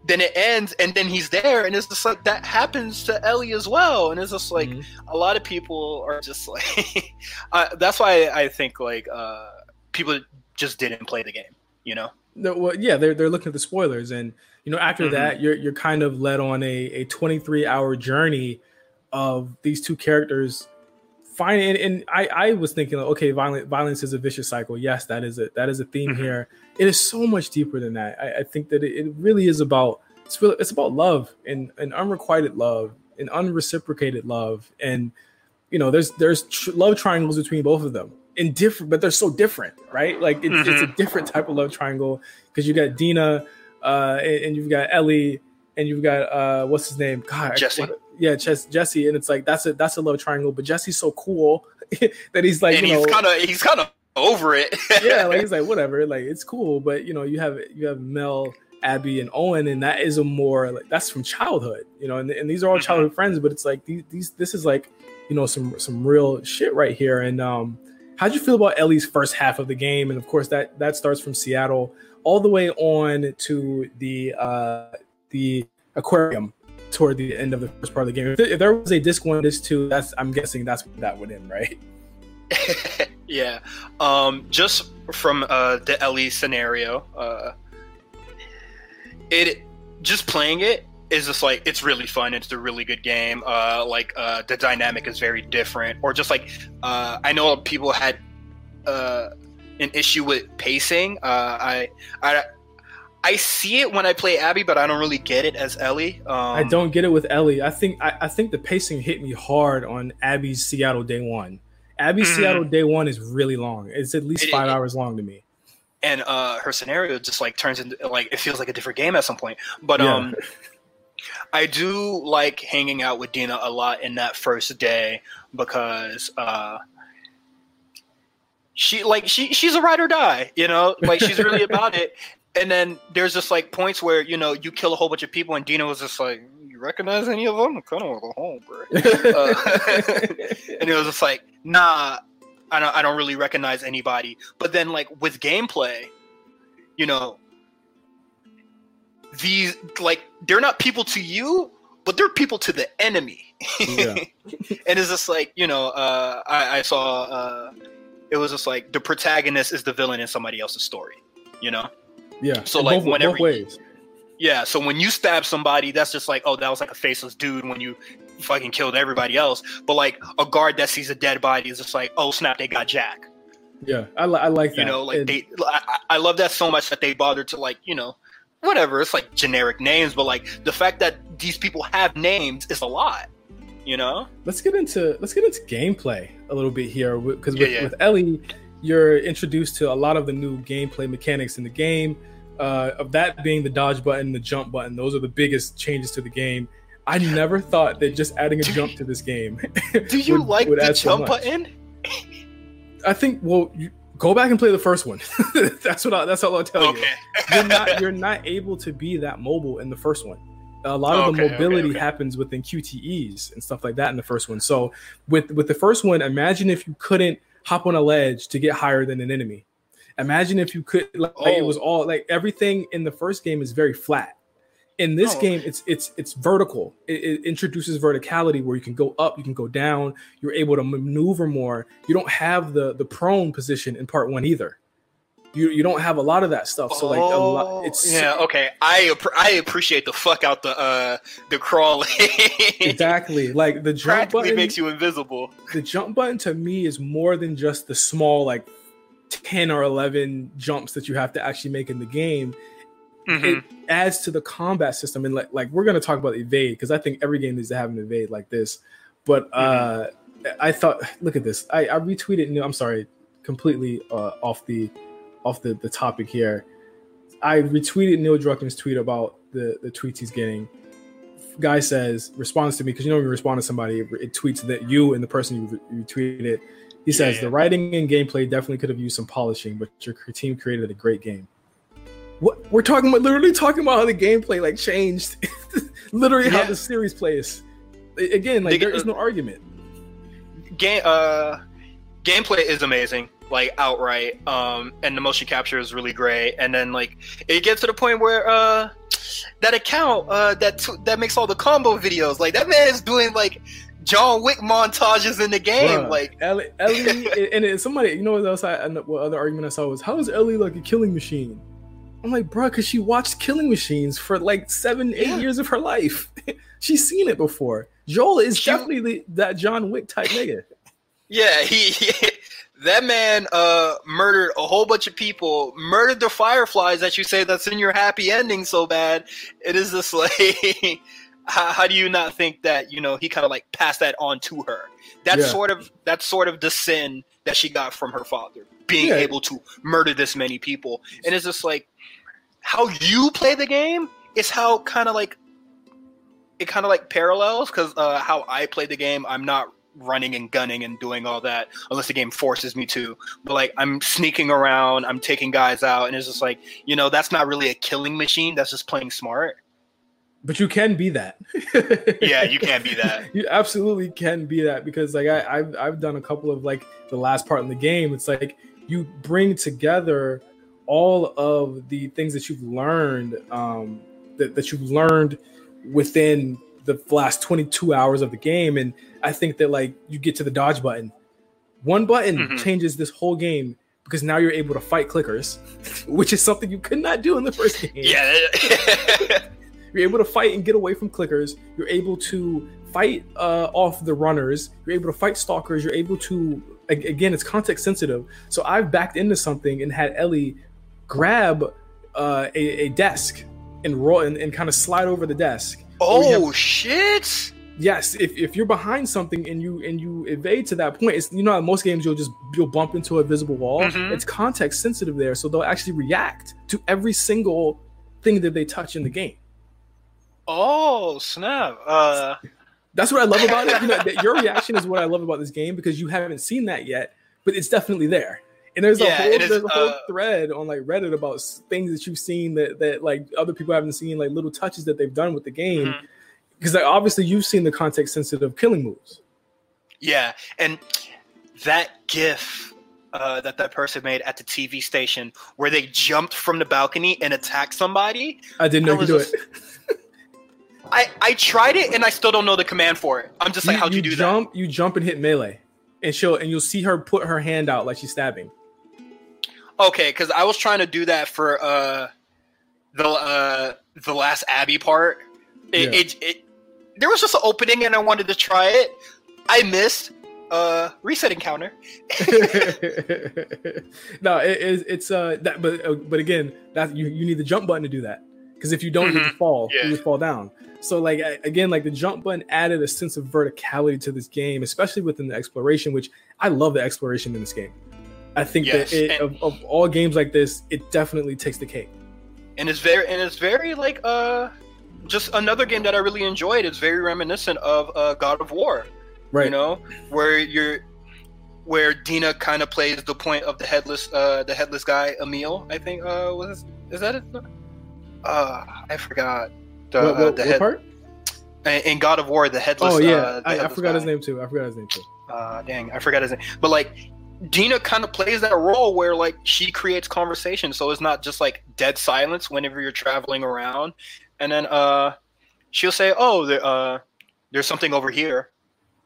then it ends and then he's there and it's just like that happens to ellie as well and it's just like Mhm. a lot of people are just [laughs] like uh, that's why i think like uh people just didn't play the game you know No, well, yeah, they're they're looking at the spoilers, and you know after Mhm. that, you're you're kind of led on a a 23 hour journey of these two characters. Fine, and, and I I was thinking, like, okay, violent violence is a vicious cycle. Yes, that is a that is a theme Mhm. here. It is so much deeper than that. I, I think that it, it really is about it's really, it's about love and and unrequited love and unreciprocated love, and you know there's there's tr- love triangles between both of them in different, but they're so different, right? Like it's, it's a different type of love triangle because you got Dina, uh, and, and you've got Ellie, and you've got uh, what's his name? God, Jesse. what- yeah, Jess, Jesse, and it's like that's a that's a love triangle, but Jesse's so cool [laughs] that he's like, and you know, he's kind of he's kind of over it yeah, like [laughs] he's like whatever, like it's cool, but you know, you have you have Mel, Abby, and Owen, and that is a more like that's from childhood, you know, and, and these are all Mhm. childhood friends, but it's like these, these this is like you know some some real shit right here. And um, how'd you feel about Ellie's first half of the game? And of course that that starts from Seattle all the way on to the uh the aquarium toward the end of the first part of the game. If there, if there was a disc one, disc two, that's I'm guessing that's what that would end, right? [laughs] yeah um just from uh the ellie scenario uh it just playing it is just like it's really fun it's a really good game uh like uh the dynamic is very different or just like uh i know people had uh an issue with pacing uh i i I see it when I play Abby, but I don't really get it as Ellie. Um, I don't get it with Ellie. I think I, I think the pacing hit me hard on Abby's Seattle Day One. Abby's Mhm. Seattle Day One is really long. It's at least It- five it- hours long to me. and uh her scenario just like turns into like it feels like a different game at some point but Yeah. um i do like hanging out with dina a lot in that first day because uh she like she she's a ride or die you know like she's really [laughs] about it and then there's just like points where you know you kill a whole bunch of people and dina was just like you recognize any of them i kind of want to go home bro [laughs] uh, [laughs] and it was just like, nah, I don't, I don't really recognize anybody. But then, like with gameplay, you know, these like they're not people to you, but they're people to the enemy. Yeah. [laughs] [laughs] and it's just like you know, uh, I, I saw uh, it was just like the protagonist is the villain in somebody else's story. You know, yeah. So, In like, both, whenever both ways. yeah. So when you stab somebody, that's just like, oh, that was like a faceless dude when you fucking killed everybody else. But like a guard that sees a dead body is just like, oh snap, they got Jack. Yeah, I, li- I like that. You know, like they. I, I love that so much that they bothered to like, you know, whatever. It's like generic names, but like the fact that these people have names is a lot. You know. let's get into let's get into gameplay a little bit here because Yeah, with, yeah. with Ellie, you're introduced to a lot of the new gameplay mechanics in the game. uh, of that being the dodge button, the jump button. Those are the biggest changes to the game. I never thought that just adding a jump to this game. [laughs] Do you would- like would the add so jump button? I think. Well, you, go back and play the first one. [laughs] that's what. I, that's all I'll tell you. Okay. You're not. [laughs] You're not able to be that mobile in the first one. A lot of the Okay, okay, mobility okay. happens within QTEs and stuff like that in the first one. So with with the first one, imagine if you couldn't hop on a ledge to get higher than an enemy. Imagine if you could. Like, like, it oh. was Oh. all like everything in the first game is very flat. In this Oh, game, it's it's it's vertical. It, it introduces verticality where you can go up, you can go down. You're able to maneuver more. You don't have the the prone position in part one either. You you don't have a lot of that stuff. So like a lot, Oh, it's yeah. Okay. I I appreciate the fuck out the uh the crawling. exactly [laughs] like the jump button. makes you invisible. the jump button to me is more than just the small like 10 or 11 jumps that you have to actually make in the game Mhm. it adds to the combat system and like, like we're going to talk about evade because i think every game needs to have an evade like this. But uh i thought look at this. I, I retweeted i'm sorry completely uh, off the off the, the topic here. I retweeted neil druckmann's tweet about the the tweets he's getting. Guy says responds to me because you know when you respond to somebody it, it tweets that you and the person you, re- you tweeted it. He Yeah, says yeah. the writing and gameplay definitely could have used some polishing but your team created a great game what we're talking about literally talking about how the gameplay like changed. [laughs] Literally how the series plays. Again like They there is no argument. Game uh gameplay is amazing like outright. Um and the motion capture is really great. And then like it gets to the point where uh that account uh that t- that makes all the combo videos. Like that man is doing like john wick montages in the game Bruh, like. Ellie, Ellie [laughs] and it, somebody, you know what else? I and what other argument I saw was how is Ellie like a killing machine? I'm like, bro, because she watched Killing Machines for like seven, eight Yeah. years of her life. [laughs] She's seen it before. Joel is She- definitely the, that John Wick type nigga. yeah he, [laughs] he that man uh murdered a whole bunch of people murdered the fireflies that you say that's in your happy ending so bad it is just [laughs] like how, how do you not think that you know he kind of like passed that on to her that's Yeah. sort of that's sort of the sin that she got from her father being Yeah. able to murder this many people and it's just like how you play the game is how kind of like it kind of like parallels because uh, how I play the game, I'm not running and gunning and doing all that unless the game forces me to. But like I'm sneaking around, I'm taking guys out, and it's just like you know that's not really a killing machine. That's just playing smart. But you can be that. [laughs] Yeah, you can't be [laughs] that. you absolutely can be that because like I, I've I've done a couple of like the last part in the game. It's like you bring together all of the things that you've learned um, that that you've learned within the last 22 hours of the game, and I think that like you get to the dodge button, one button Mhm. changes this whole game because now you're able to fight clickers, which is something you could not do in the first [laughs] game. Yeah, [laughs] You're able to fight and get away from clickers. You're able to fight uh, off the runners. You're able to fight stalkers. You're able to again, it's context sensitive. So I've backed into something and had Ellie grab uh, a, a desk and roll and, and kind of slide over the desk. oh shit! Yes, if, if you're behind something and you and you evade to that point, it's you know how most games you'll just you'll bump into a visible wall. Mhm. It's context sensitive there, so they'll actually react to every single thing that they touch in the game. Oh snap! Uh, That's what I love about it. You know, [laughs] your reaction is what I love about this game because you haven't seen that yet, but it's definitely there. And there's a whole is, there's a whole uh, thread on like Reddit about things that you've seen that that like other people haven't seen, like little touches that they've done with the game. Because like obviously you've seen the context sensitive killing moves. Yeah, and that GIF uh, that that person made at the TV station where they jumped from the balcony and attacked somebody. I didn't know you could do was it. I I tried it and I still don't know the command for it. I'm just like, how'd you, do jump, You jump and hit melee, and she'll and you'll see her put her hand out like she's stabbing. Okay, because I was trying to do that for uh the uh the last Abby part. It, Yeah. it, it there was just an opening and I wanted to try it. I missed. Uh, reset encounter. [laughs] no, it's it's uh that, but uh, but again, that you you need the jump button to do that because if you don't, you Mhm. just fall. Yeah. You just fall down. So like again, like the jump button added a sense of verticality to this game, especially within the exploration, which I love the exploration in this game. I think Yes, that it, and- of, of all games like this, it definitely takes the cake. and it's very and it's very like uh just another game that I really enjoyed. It's very reminiscent of uh, God of War. Right. You know, where you're where Dina kind of plays the point of the headless uh the headless guy Emil. I think uh was is that it? Uh, I forgot. The, what, uh, what, the head, part? in God of War, the headless. Oh yeah, uh, I, I forgot his name too. I forgot his name too. uh dang i forgot his name but like dina kind of plays that role where like she creates conversation. So it's not just like dead silence whenever you're traveling around. And then uh she'll say oh there, uh there's something over here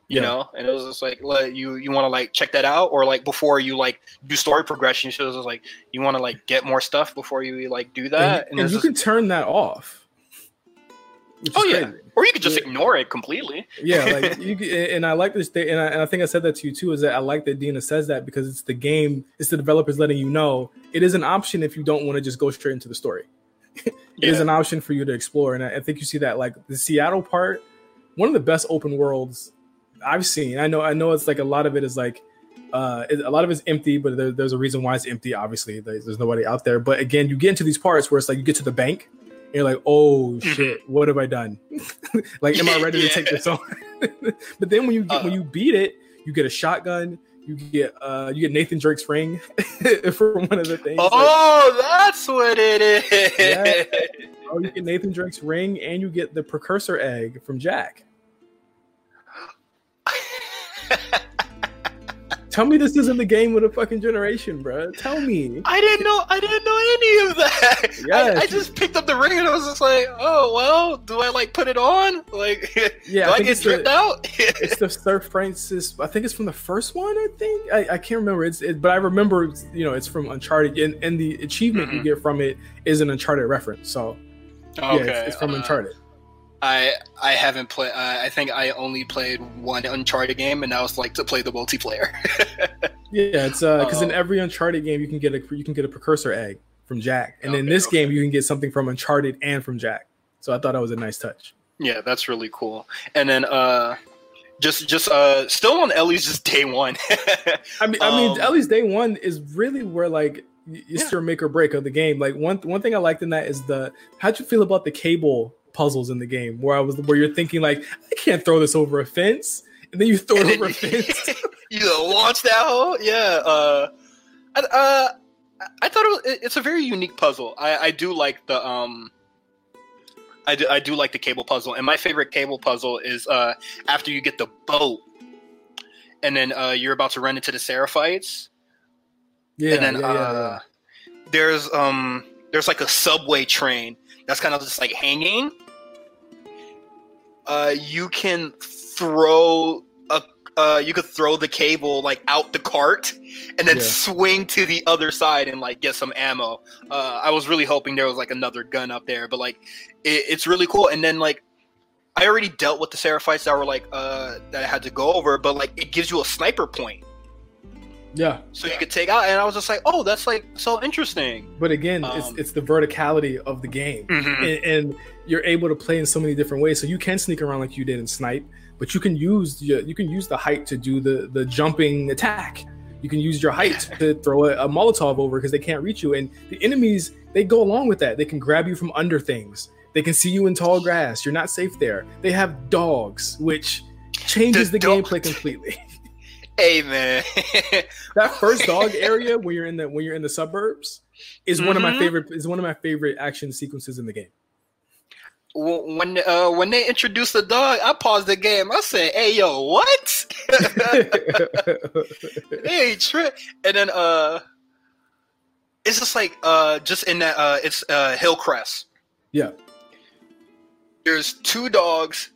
you Yeah. know? And it was just like like, you you want to like check that out? Or like before you like do story progression she was just like you want to like get more stuff before you like do that? and, and it's you just- can turn that off. Oh is yeah crazy. or you could just Yeah. ignore it completely yeah, like [laughs] you can- and I like this thing, and I, and I think I said that to you too. Is that I like that Dina says that because it's the game, it's the developers letting you know it is an option if you don't want to just go straight into the story. [laughs] It is Yeah. an option for you to explore, and I, I think you see that like the Seattle part, one of the best open worlds I've seen. I know, I know, it's like a lot of it is like. Uh, a lot of it's empty, but there, there's a reason why it's empty. Obviously, there's, there's nobody out there. But again, you get into these parts where it's like you get to the bank, you're like, "Oh shit, what have I done? [laughs] like, am I ready to take [laughs] this on?" [laughs] but then when you get, when Uh. you beat it, you get a shotgun. You get uh, you get Nathan Drake's ring for one of the things. Like, oh that's what it is Yeah. oh, you get Nathan Drake's ring, and you get the precursor egg from Jak. Tell me this isn't the game with a fucking generation, bro. Tell me. I didn't know. I didn't know any of that. Yes. [laughs] I, I just picked up the ring and I was just like, "Oh well, do I like put it on? Like, [laughs] Yeah, do I I, get it's the- out?" [laughs] it's the Sir Francis. I think it's from the first one. I think I, I can't remember. It's it, but I remember. You know, it's from Uncharted, and, and the achievement you Mhm. get from it is an Uncharted reference. So yeah, it's, it's from uh, Uncharted. I I haven't played. Uh, I think I only played one Uncharted game, and I was like to play the multiplayer. [laughs] Yeah, it's uh because in Oh. every Uncharted game you can get a you can get a precursor egg from Jak, and in this okay. game you can get something from Uncharted and from Jak. So I thought that was a nice touch. yeah, that's really cool. And then uh, just just uh, still on Ellie's just day one. [laughs] I mean, I mean, Um, least day one is really where like it's Yeah. your make or break of the game. Like one one thing I liked in that is the how'd you feel about the cable puzzles in the game where I was where you're thinking like I can't throw this over a fence, and then you throw it over a fence. [laughs] you launch that hole. Yeah. Uh, I, uh, I thought it was, it- it's a very unique puzzle. I, I do like the um. I do, I do like the cable puzzle, and my favorite cable puzzle is uh, after you get the boat, and then uh, you're about to run into the Seraphites, Yeah, and then yeah, yeah, uh, there's um there's like a subway train that's kind of just like hanging. Uh, you can throw a uh, you could throw the cable like out the cart and then Yeah. swing to the other side and like get some ammo. Uh, I was really hoping there was like another gun up there, but like it, it's really cool. And then like I already dealt with the Seraphites that were like uh, that I had to go over, but like it gives you a sniper point yeah. so you could take out and i was just like oh that's like so interesting But again, it's Um, it's the verticality of the game. mm-hmm. and, and you're able to play in so many different ways. So you can sneak around like you did in Snipe, but you can use your, you can use the height to do the the jumping attack. You can use your height to throw a, a Molotov over because they can't reach you. And the enemies they go along with that. They can grab you from under things. They can see you in tall grass. You're not safe there. They have dogs, which changes The the, gameplay completely. [laughs] hey man [laughs] that first dog area when you're in the when you're in the suburbs is one of my Mhm. favorite is one of my favorite action sequences in the game. When uh when they introduced the dog i paused the game i said hey yo what [laughs] hey trip and then uh it's just like uh just in that uh it's uh hillcrest yeah. there's two dogs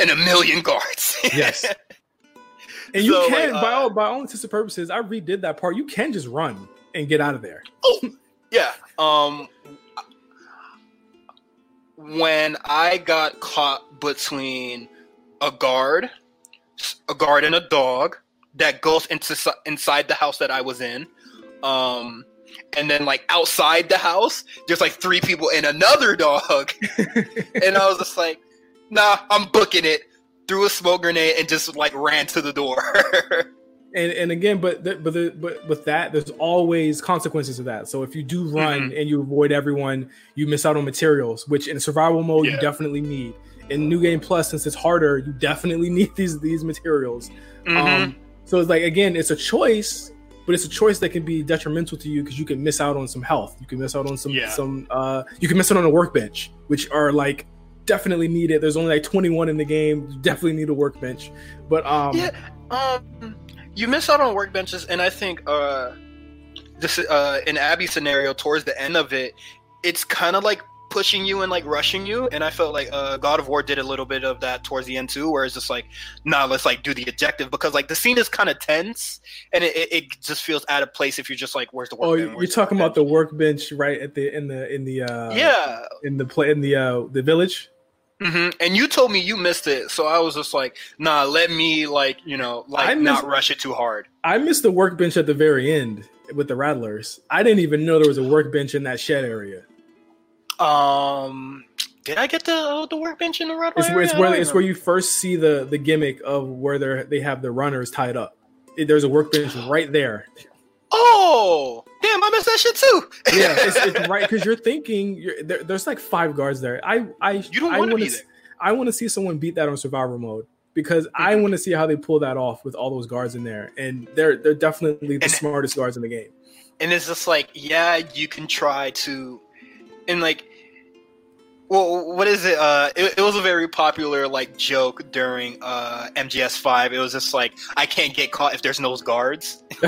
and a million guards Yes. [laughs] And you So, can, like, by uh, all by all intents and purposes, I redid that part. You can just run and get out of there. Oh, Yeah. Um when I got caught between a guard, a guard and a dog that goes into inside the house that I was in. Um and then like outside the house, there's like three people and another dog. [laughs] and I was just like, "Nah, I'm booking it." Threw a smoke grenade and just like ran to the door. [laughs] and and again, but the, but the, but with that, there's always consequences to that. So if you do run Mhm. and you avoid everyone, you miss out on materials, which in survival mode you definitely need. In New Game Plus, since it's harder, you definitely [laughs] need these these materials. Mhm. Um, so it's like again, it's a choice, but it's a choice that can be detrimental to you because you can miss out on some health. You can miss out on some Yeah. some. Uh, you can miss out on a workbench, which are like definitely need it. There's only like 21 in the game. Definitely need a workbench. But um, Yeah. Um, you miss out on workbenches, and I think uh, this uh, in Abby's scenario towards the end of it, it's kind of like pushing you and like rushing you. And I felt like uh, God of War did a little bit of that towards the end too, where it's just like, nah, let's like do the objective because like the scene is kind of tense, and it, it, just feels out of place if you're just like, where's the oh, workbench? you're Where's talking about the workbench? workbench right at the in the in the uh, yeah. in the play in the uh the village. Hmm And you told me you missed it, so I was just like, nah, let me like you know like I not missed- rush it too hard. I missed the workbench at the very end with the rattlers. I didn't even know there was a workbench in that shed area. Um, did I get the uh, the workbench in the red? It's where it's where it's where you first see the the gimmick of where they they have the runners tied up. There's a workbench right there. Oh, damn! I missed that shit too. [laughs] Yeah, it's, it's right because you're thinking you're, there, there's like five guards there. I I You don't want to be there. I want to see someone beat that on survivor mode because Mm-hmm. I want to see how they pull that off with all those guards in there, and they're they're definitely the And- smartest guards in the game. and it's just like, yeah, you can try to, and like, well, what is it? Uh, it, it was a very popular like joke during uh MGS five. It was just like, I can't get caught if there's no guards. [laughs]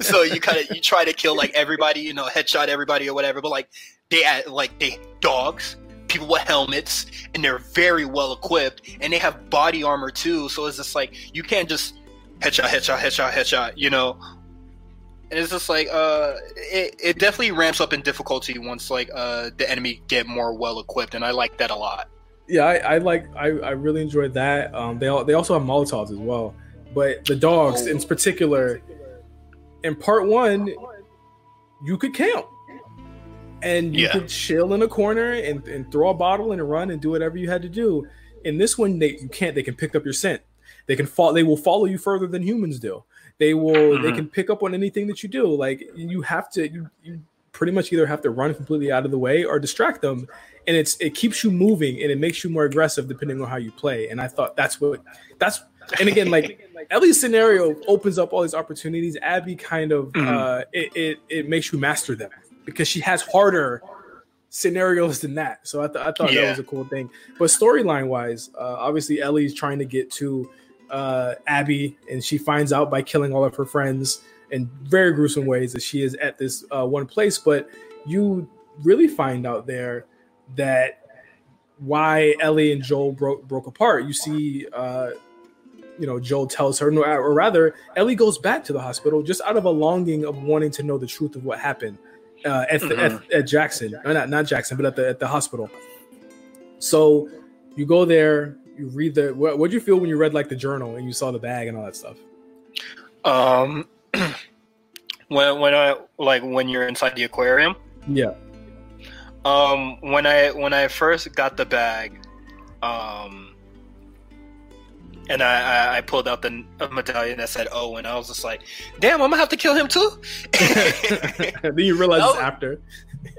so you kind of you try to kill like everybody, you know, headshot everybody or whatever. But like they like they dogs, people with helmets, and they're very well equipped, and they have body armor too. So it's just like you can't just headshot, headshot, headshot, headshot. You know. And it's just like uh, it, it definitely ramps up in difficulty once like uh the enemy get more well equipped, and I like that a lot. yeah, I, I like I, I really enjoyed that. Um, they all, they also have Molotovs as well, but the dogs in particular. In part one, you could camp, and you Yeah. could chill in a corner and, and throw a bottle and run and do whatever you had to do. In this one, they you can't. They can pick up your scent. They can fall. They will follow you further than humans do. They will. They Mhm. can pick up on anything that you do. Like you have to. You, you pretty much either have to run completely out of the way or distract them and it's it keeps you moving and it makes you more aggressive depending on how you play. And I thought that's what that's and again like [laughs] Ellie's scenario opens up all these opportunities. Abby kind of Mhm. uh it, it it makes you master them because she has harder scenarios than that. So I, th- I thought that was a cool thing. But storyline wise, uh, obviously Ellie's trying to get to uh, Abby, and she finds out by killing all of her friends in very gruesome ways that she is at this uh, one place. But you really find out there that why Ellie and Joel broke broke apart. You see, uh, you know, Joel tells her, no, or rather, Ellie goes back to the hospital just out of a longing of wanting to know the truth of what happened uh, at, the, at at Jackson, or not not Jackson, but at the at the hospital. So you go there, you read the. What would you feel when you read like the journal and you saw the bag and all that stuff? Um, [clears throat] when when I like when you're inside the aquarium. Yeah, Um, when I when I first got the bag, um, and I, I, I pulled out the medallion that said "Oh," and I was just like, "Damn, I'm gonna have to kill him too." [laughs] then you realize Oh. after.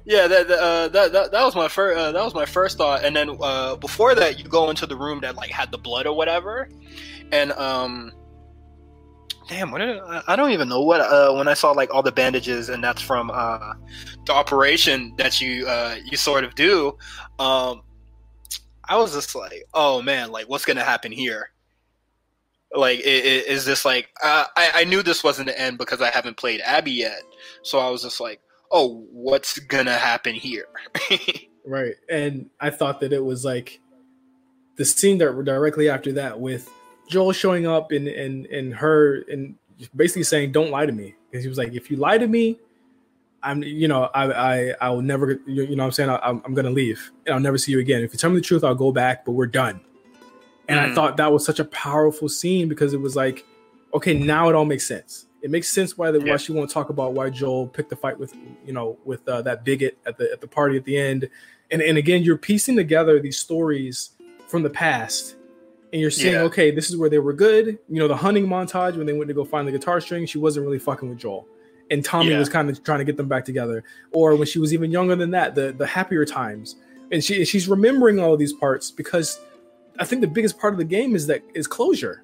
yeah, that that, uh, that that that was my first uh, that was my first thought, and then uh, before that, you go into the room that like had the blood or whatever, and um. Damn, what did I, I don't even know what uh, when I saw like all the bandages and that's from uh, the operation that you uh, you sort of do. Um, I was just like, oh man, like what's gonna happen here? Like, is this like uh, I I knew this wasn't the end because I haven't played Abby yet, so I was just like, oh, what's gonna happen here? [laughs] Right. And I thought that it was like the scene that directly after that with Joel showing up and and and her and basically saying, Don't lie to me. Because he was like, if you lie to me, I'm you know, I I I will never you you know what I'm saying, I, I'm, I'm gonna leave and I'll never see you again. If you tell me the truth, I'll go back, but we're done. And I Mhm. thought that was such a powerful scene because it was like, okay, now it all makes sense. It makes sense why the Yeah. why she won't talk about why Joel picked the fight with you know with uh, that bigot at the at the party at the end, and and again you're piecing together these stories from the past, and you're seeing Yeah. okay, this is where they were good. You know, the hunting montage when they went to go find the guitar string, she wasn't really fucking with Joel, and Tommy Yeah. was kind of trying to get them back together. Or when she was even younger than that, the the happier times, and she she's remembering all of these parts because I think the biggest part of the game is that is closure.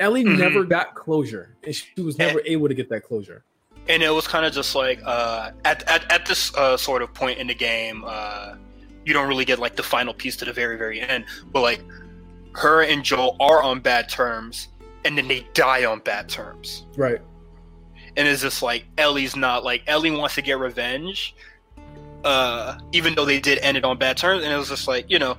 Ellie Mhm. never got closure, and she was never able to get that closure. and it was kind of just like uh, at, at at this uh, sort of point in the game, uh, you don't really get like the final piece to the very very end. But like her and Joel are on bad terms, and then they die on bad terms. Right. And it's just like Ellie's not like Ellie wants to get revenge, uh, even though they did end it on bad terms. And it was just like you know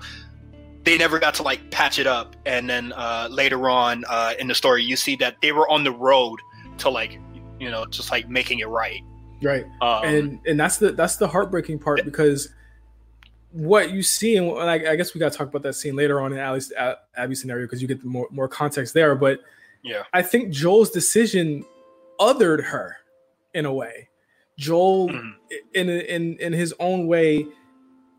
they never got to like patch it up. And then uh, later on uh, in the story, you see that they were on the road to like you know just like making it right. Right. Um, and and that's the that's the heartbreaking part because what you see and I, I guess we got to talk about that scene later on in Ali's A- Abby's scenario because you get the more more context there. But yeah, I think Joel's decision othered her in a way. Joel, Mhm. in in in his own way,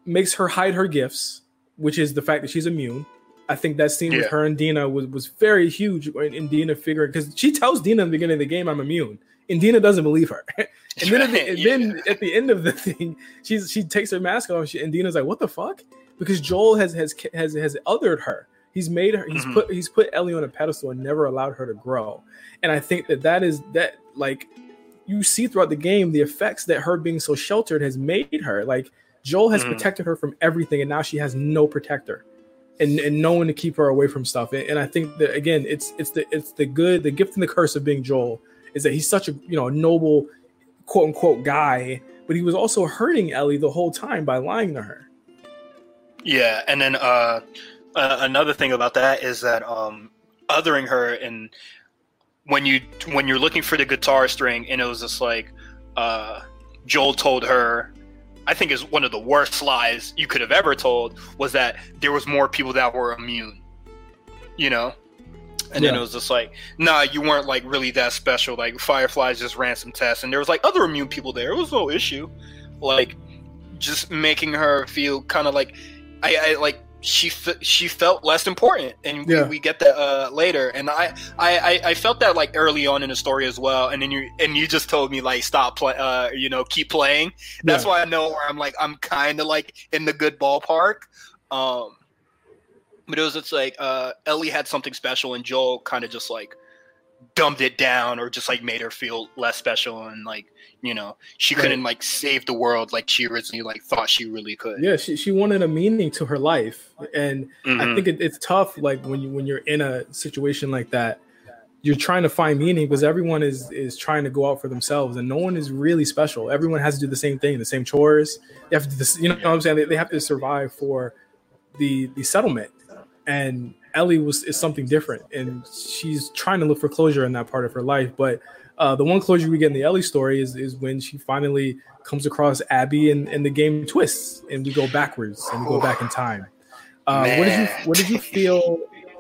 makes her hide her gifts, which is the fact that she's immune. I think that scene with her and Dina was was very huge in, in Dina figuring because she tells Dina in the beginning of the game, "I'm immune," and Dina doesn't believe her. [laughs] and then, at the, and [laughs] then at the end of the [laughs] thing, she's she takes her mask off, and, she, and Dina's like, "What the fuck?" Because Joel has has has has othered her. He's made her. He's Mhm. put he's put Ellie on a pedestal and never allowed her to grow. And I think that that is that like you see throughout the game the effects that her being so sheltered has made her. Like Joel has Mhm. protected her from everything, and now she has no protector. And, and no one to keep her away from stuff. And, and I think that again, it's it's the it's the good, the gift and the curse of being Joel is that he's such a you know a noble quote unquote guy, but he was also hurting Ellie the whole time by lying to her. yeah. And then uh, uh, another thing about that is that um, othering her and when you when you're looking for the guitar string, and it was just like uh, Joel told her. I think is one of the worst lies you could have ever told was that there was more people that were immune, you know. And then it was just like, nah, you weren't like really that special. Like Fireflies just ran some tests, and there was like other immune people there. It was no issue. Like just making her feel kind of like I, I like she fe- she felt less important, and Yeah. we, we get that uh, later. And I, I I felt that like early on in the story as well. And then you and you just told me like stop play, uh, you know, keep playing. That's Yeah. why I know where I'm like I'm kind of like in the good ballpark. Um, but it was just like uh, Ellie had something special, and Joel kind of just like dumbed it down, or just like made her feel less special, and like you know she Right. couldn't like save the world like she originally like thought she really could. Yeah, she, she wanted a meaning to her life, and I Mhm. think it, it's tough. Like when you when you're in a situation like that, you're trying to find meaning because everyone is is trying to go out for themselves, and no one is really special. Everyone has to do the same thing, the same chores. They have to, this, you know, what I'm saying? They, they have to survive for the the settlement, and Ellie was is something different, and she's trying to look for closure in that part of her life. But uh, the one closure we get in the Ellie story is is when she finally comes across Abby, and, and the game twists, and we go backwards, and we go back in time. Uh, what did you What did you feel?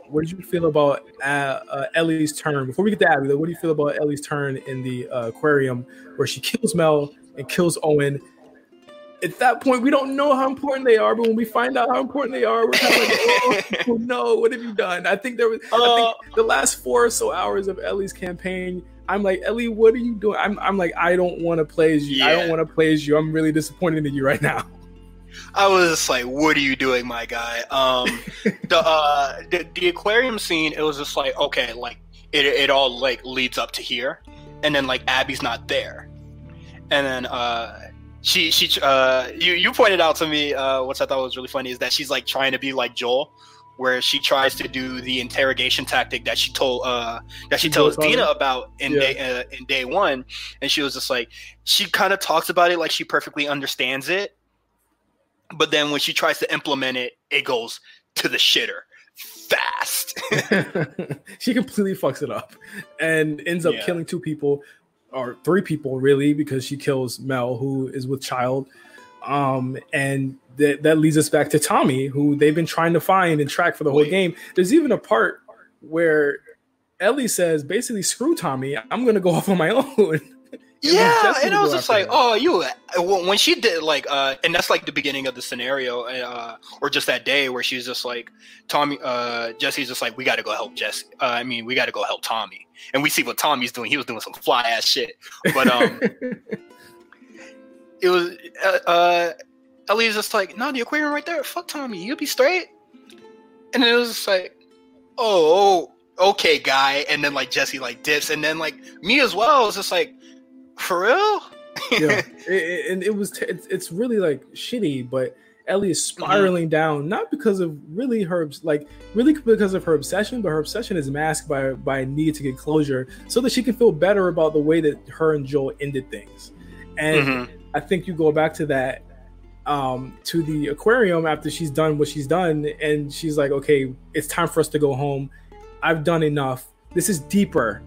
What did you feel about uh, uh, Ellie's turn? Before we get to Abby, what do you feel about Ellie's turn in the uh, aquarium where she kills Mel and kills Owen? At that point, we don't know how important they are, but when we find out how important they are, we're kind of like, oh, [laughs] no, what have you done? I think there was, I Uh, think the last four or so hours of Ellie's campaign, I'm like, Ellie, what are you doing? I'm, I'm like, I don't want to play as you. I don't want to play as you. I'm really disappointed in you right now. I was just like, "What are you doing, my guy?" Um, [laughs] the, uh, the the aquarium scene, it was just like, okay, like it it all like leads up to here, and then like Abby's not there, and then uh, she she uh, you you pointed out to me, uh, which I thought was really funny, is that she's like trying to be like Joel. Where she tries to do the interrogation tactic that she told uh, that she She tells Dina it? about in Yeah. day uh, in day one, and she was just like she kind of talks about it like she perfectly understands it, but then when she tries to implement it, it goes to the shitter fast. [laughs] [laughs] she completely fucks it up and ends up Yeah. killing two people or three people really because she kills Mel who is with child um and that that leads us back to Tommy who they've been trying to find and track for the whole Wait. game there's even a part where Ellie says basically screw Tommy I'm going to go [laughs] off on my own [laughs] Yeah, and I was just like, her. oh, you. When when she did like, uh, and that's like the beginning of the scenario, uh, or just that day where she's just like, Tommy, uh, Jesse's just like, we got to go help Jesse. Uh, I mean, we got to go help Tommy, and we see what Tommy's doing. He was doing some fly ass shit, but um, [laughs] it was uh, uh, Ellie's just like, no, the aquarium right there. Fuck Tommy, you'll be straight. And then it was just like, oh, oh, okay, guy. And then like Jesse like dips, and then like me as well. was just like, for real. yeah, [laughs] it, it- and it was t- it's, it's really like shitty, but Ellie is Mm-hmm. spiraling down not because of really her like really because of her obsession, but her obsession is masked by by a need to get closure so that she can feel better about the way that her and Joel ended things. And Mhm. I think you go back to that um to the aquarium after she's done what she's done and she's like okay it's time for us to go home. I've done enough. This is deeper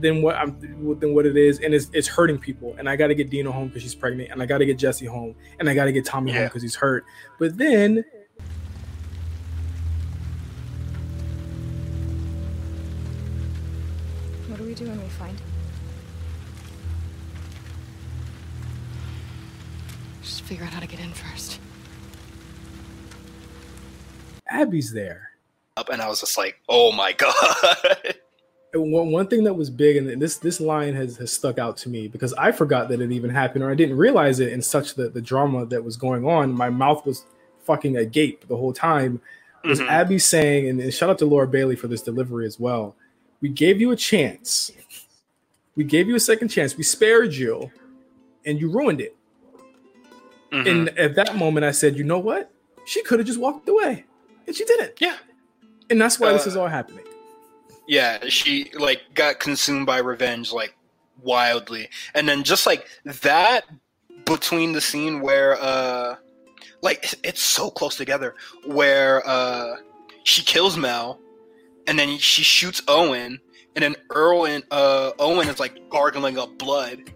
than what i'm than what it is and it's, it's hurting people. And i got to get dina home because she's pregnant and i got to get jesse home and i got to get tommy home because he's hurt. But then figure out how to get in first. abby's there. Up, and I was just like, oh my [laughs] god. One, one thing that was big and this this line has, has stuck out to me because i forgot that it even happened or i didn't realize it in such the, the drama that was going on. My mouth was fucking agape the whole time. Was Mhm. abby saying and, and shout out to laura bailey for this delivery as well. We gave you a chance. We gave you a second chance. We spared you and you ruined it Mhm. and at that moment i said you know what? She could have just walked away. And she didn't. Yeah, and that's why this Uh, is all happening. yeah, she like got consumed by revenge like wildly, and then just like that between the scene where uh, like it's- it's so close together where uh, she kills Mel, and then she shoots Owen, and then Erwin uh Owen is like gargling up blood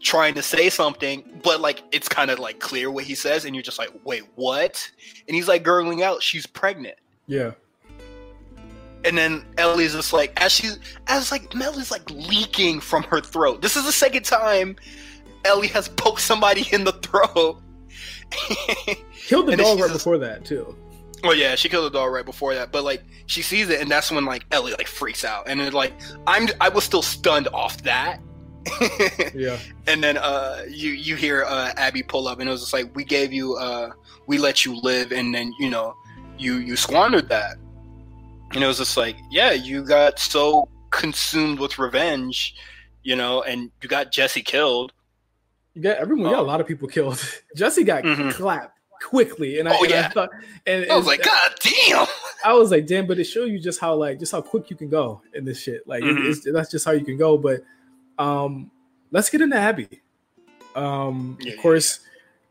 trying to say something but like it's kind of like clear what he says and you're just like wait what? And he's like gurgling out she's pregnant. Yeah. And then Ellie's just like as she's as like Mel is like leaking from her throat. This is the second time Ellie has poked somebody in the throat. [laughs] Killed the dog right just- before that too. Oh yeah, she killed the dog right before that, but like she sees it, and that's when like Ellie like freaks out, and then like I'm I was still stunned off that, yeah [laughs] and then uh you you hear uh Abby pull up, and it was just like we gave you uh we let you live, and then you know you you squandered that, and it was just like yeah you got so consumed with revenge, you know, and you got Jesse killed. You got everyone. You got a lot of people killed. [laughs] Jesse got Mhm. clapped quickly, and I, Oh, and I yeah. thought, and I was like God damn. [laughs] I was like, damn. But it showed you just how like just how quick you can go in this shit. Like it- Mhm. it's, that's just how you can go. But um, let's get into Abby. Um, Yeah, of yeah, course,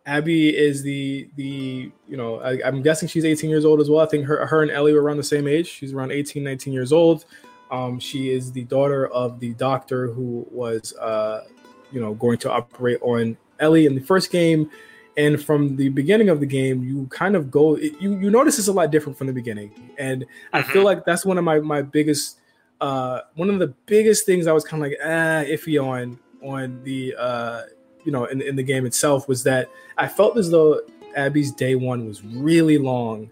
Abby is the the you know I, I'm guessing she's 18 years old as well. I think her her and Ellie were around the same age. She's around 18, 19 years old. Um, she is the daughter of the doctor who was uh, you know going to operate on Ellie in the first game. And from the beginning of the game, you kind of go you you notice it's a lot different from the beginning. And I feel like that's one of my my biggest uh one of the biggest things I was kind of like ah iffy on on the uh you know in, in the game itself was that I felt as though Abby's day one was really long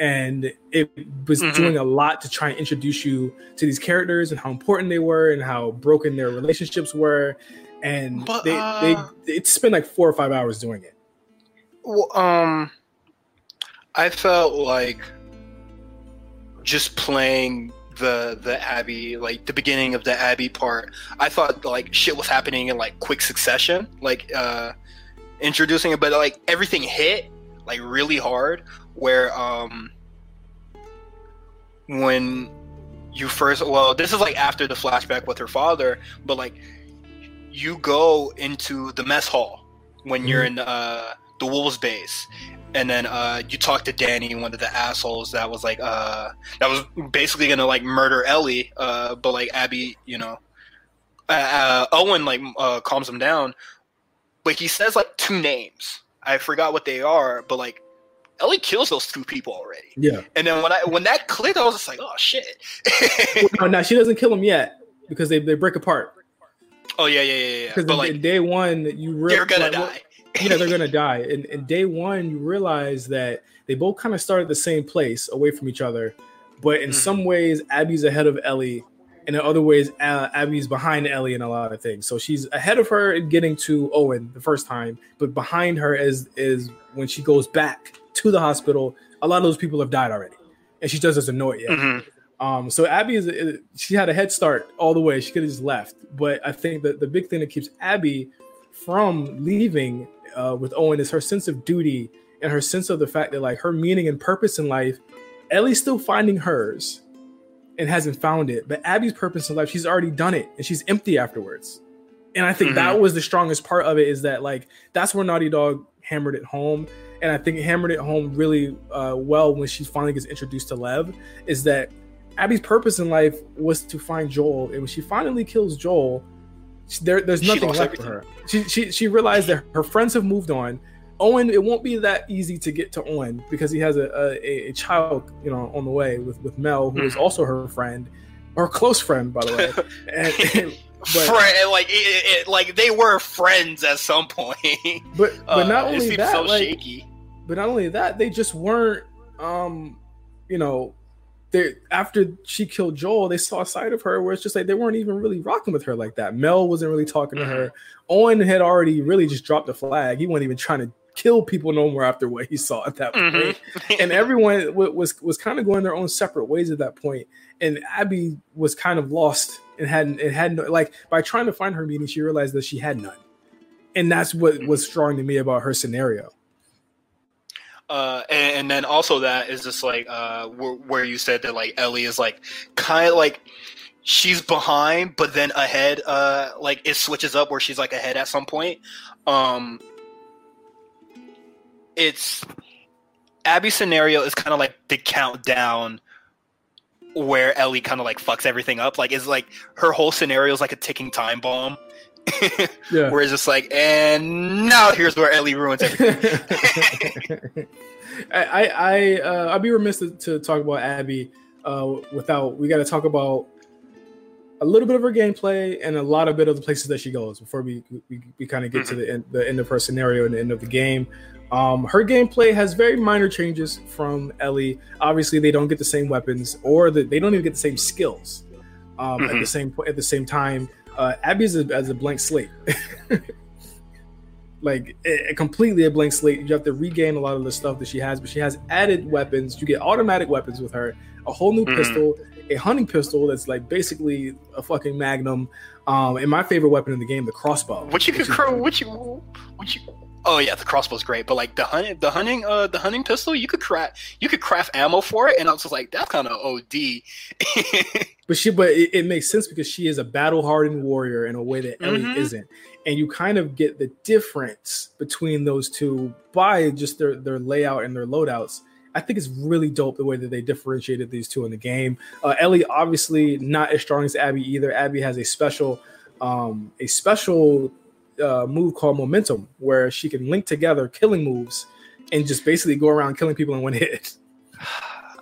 and it was Mhm. doing a lot to try and introduce you to these characters and how important they were and how broken their relationships were and But, they, uh, they it spent like four or five hours doing it Well, um, I felt like just playing the the Abby, like the beginning of the Abby part. I thought like shit was happening in like quick succession, like uh, introducing it, but like everything hit like really hard. Where um, when you first, well, this is like after the flashback with her father, but like you go into the mess hall when you're in uh the wolves base and then uh you talk to danny one of the assholes that was like uh that was basically gonna like murder ellie uh but like abby you know uh, uh owen like uh calms him down. But he says like two names. I forgot what they are but like ellie kills those two people already. Yeah. And then when i when that clicked i was just like oh shit. No, no she doesn't kill him yet because they, they break apart. Oh yeah, yeah, yeah, yeah. Because like day one, you re- they're gonna like, well, die. know they're gonna die. And in day one, you realize that they both kind of start at the same place, away from each other. But in Mhm. some ways, Abby's ahead of Ellie, and in other ways, uh, Abby's behind Ellie in a lot of things. So she's ahead of her in getting to Owen the first time, but behind her is is when she goes back to the hospital. A lot of those people have died already, and she just doesn't know it yet. Mhm. Um, so Abby is is- she had a head start all the way. She could have just left, but I think that the big thing that keeps Abby from leaving uh, with Owen is her sense of duty and her sense of the fact that like her meaning and purpose in life. Ellie's still finding hers and hasn't found it, but Abby's purpose in life, she's already done it and she's empty afterwards. And I think that was the strongest part of it is that like that's where Naughty Dog hammered it home, and I think it hammered it home really uh, well when she finally gets introduced to Lev. Is that Abby's purpose in life was to find Joel, and when she finally kills Joel, there, there's nothing left for her. She, she she realized that her friends have moved on. Owen, it won't be that easy to get to Owen because he has a, a, a child, you know, on the way with with Mel, who is Mhm. also her friend, or close friend, by the way. [laughs] and, and- but Friend, like it, it, like they were friends at some point. but [laughs] but not Uh, only that, so like, shaky. but not only that, they just weren't, um, you know, they after she killed Joel, they saw a side of her where it's just like they weren't even really rocking with her like that. Mel wasn't really talking to her. Owen had already really just dropped the flag. He wasn't even trying to kill people no more after what he saw at that point. Mhm. [laughs] And everyone w- was was kind of going their own separate ways at that point. And Abby was kind of lost and hadn't it had no like by trying to find her meaning, she realized that she had none. And that's what was strong to me about her scenario. Uh, and, and then also that is just like uh, where, where you said that like Ellie is like kind of like she's behind, but then ahead. Uh, like it switches up where she's like ahead at some point. Um, it's Abby's scenario is kind of like the countdown where Ellie kind of like fucks everything up. Like it's like her whole scenario is like a ticking time bomb. Yeah. [laughs] where it's just like, and now here's where Ellie ruins everything. I [laughs] [laughs] I I uh, I'd be remiss to, to talk about Abby uh, without we got to talk about a little bit of her gameplay and a lot of bit of the places that she goes before we we, we kind of get to the end, the end of her scenario and the end of the game. Um, her gameplay has very minor changes from Ellie. Obviously, they don't get the same weapons or the, they don't even get the same skills um, at the Mhm. same at the same time. Uh, Abby is a, as a blank slate. [laughs] like a, a completely a blank slate. You have to regain a lot of the stuff that she has, but she has added weapons. You get automatic weapons with her, a whole new Mhm. pistol, a hunting pistol that's like basically a fucking magnum. Um, and my favorite weapon in the game, the crossbow. What you could which is- what you what you Oh yeah, the crossbow's great, but like the hunting the hunting uh the hunting pistol, you could craft you could craft ammo for it, and I was just like, that's kind of OD. [laughs] But she, but it, it makes sense because she is a battle hardened warrior in a way that Ellie Mhm. isn't, and you kind of get the difference between those two by just their their layout and their loadouts. I think it's really dope the way that they differentiated these two in the game. Uh, Ellie obviously not as strong as Abby either. Abby has a special, um, a special uh, move called momentum where she can link together killing moves and just basically go around killing people in one [laughs] hit.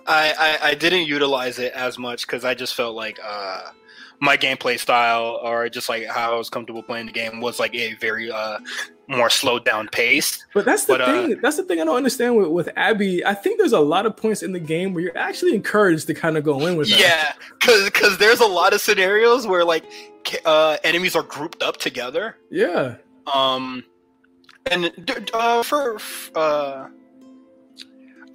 I, I I didn't utilize it as much because I just felt like uh my gameplay style or just like how I was comfortable playing the game was like a very uh more slowed down pace. But that's the But, uh, thing. That's the thing I don't understand with, with Abby. I think there's a lot of points in the game where you're actually encouraged to kind of go in with. Yeah, because because there's a lot of scenarios where like uh, enemies are grouped up together. Yeah. Um, and d- d- uh, for uh,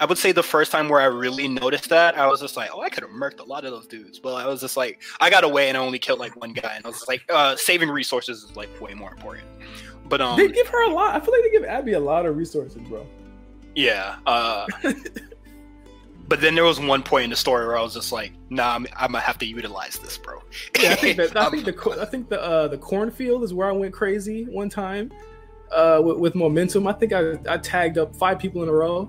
I would say the first time where I really noticed that, I was just like, oh, I could have murked a lot of those dudes. But I was just like, I got away and I only killed like one guy, and I was like, uh, saving resources is like way more important. But um, they give her a lot. I feel like they give Abby a lot of resources, bro. yeah. Uh, [laughs] but then there was one point in the story where I was just like, nah, I'm, I'm gonna have to utilize this, bro. Yeah, I think that I [laughs] think the I think the uh, the cornfield is where I went crazy one time uh, with, with momentum. I think I, I tagged up five people in a row,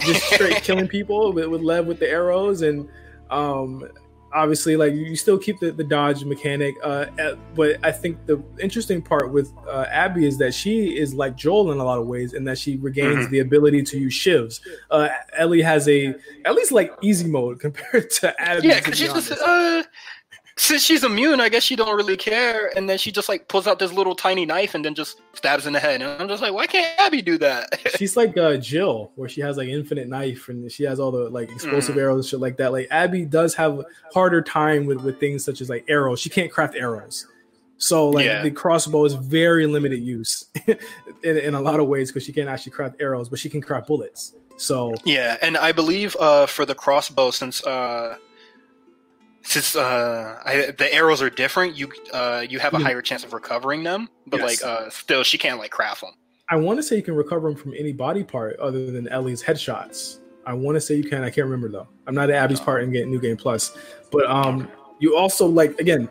just straight [laughs] killing people with, with Lev with the arrows, and um, obviously like you still keep the, the dodge mechanic. Uh, but I think the interesting part with uh, Abby is that she is like Joel in a lot of ways, in that she regains Mhm. the ability to use shivs. Uh, Ellie has a at least like easy mode [laughs] compared to Abby. yeah, because she's just uh, since she's immune, I guess she don't really care. And then she just like pulls out this little tiny knife and then just stabs in the head. And I'm just like, why can't Abby do that? [laughs] She's like uh, Jill, where she has like infinite knife and she has all the like explosive Mhm. arrows, shit like that. Like Abby does have harder time with with things such as like arrows. She can't craft arrows, so like Yeah. the crossbow is very limited use [laughs] in, in a lot of ways because she can't actually craft arrows, but she can craft bullets. So yeah, and I believe uh, for the crossbow, since uh, since uh, I, the arrows are different, you uh, you have a Yeah. higher chance of recovering them. But Yes. like, uh, still, she can't like craft them. I want to say you can recover them from any body part other than Ellie's headshots. I want to say you can. I can't remember though. I'm not at Abby's part in New Game Plus, but um, you also like again,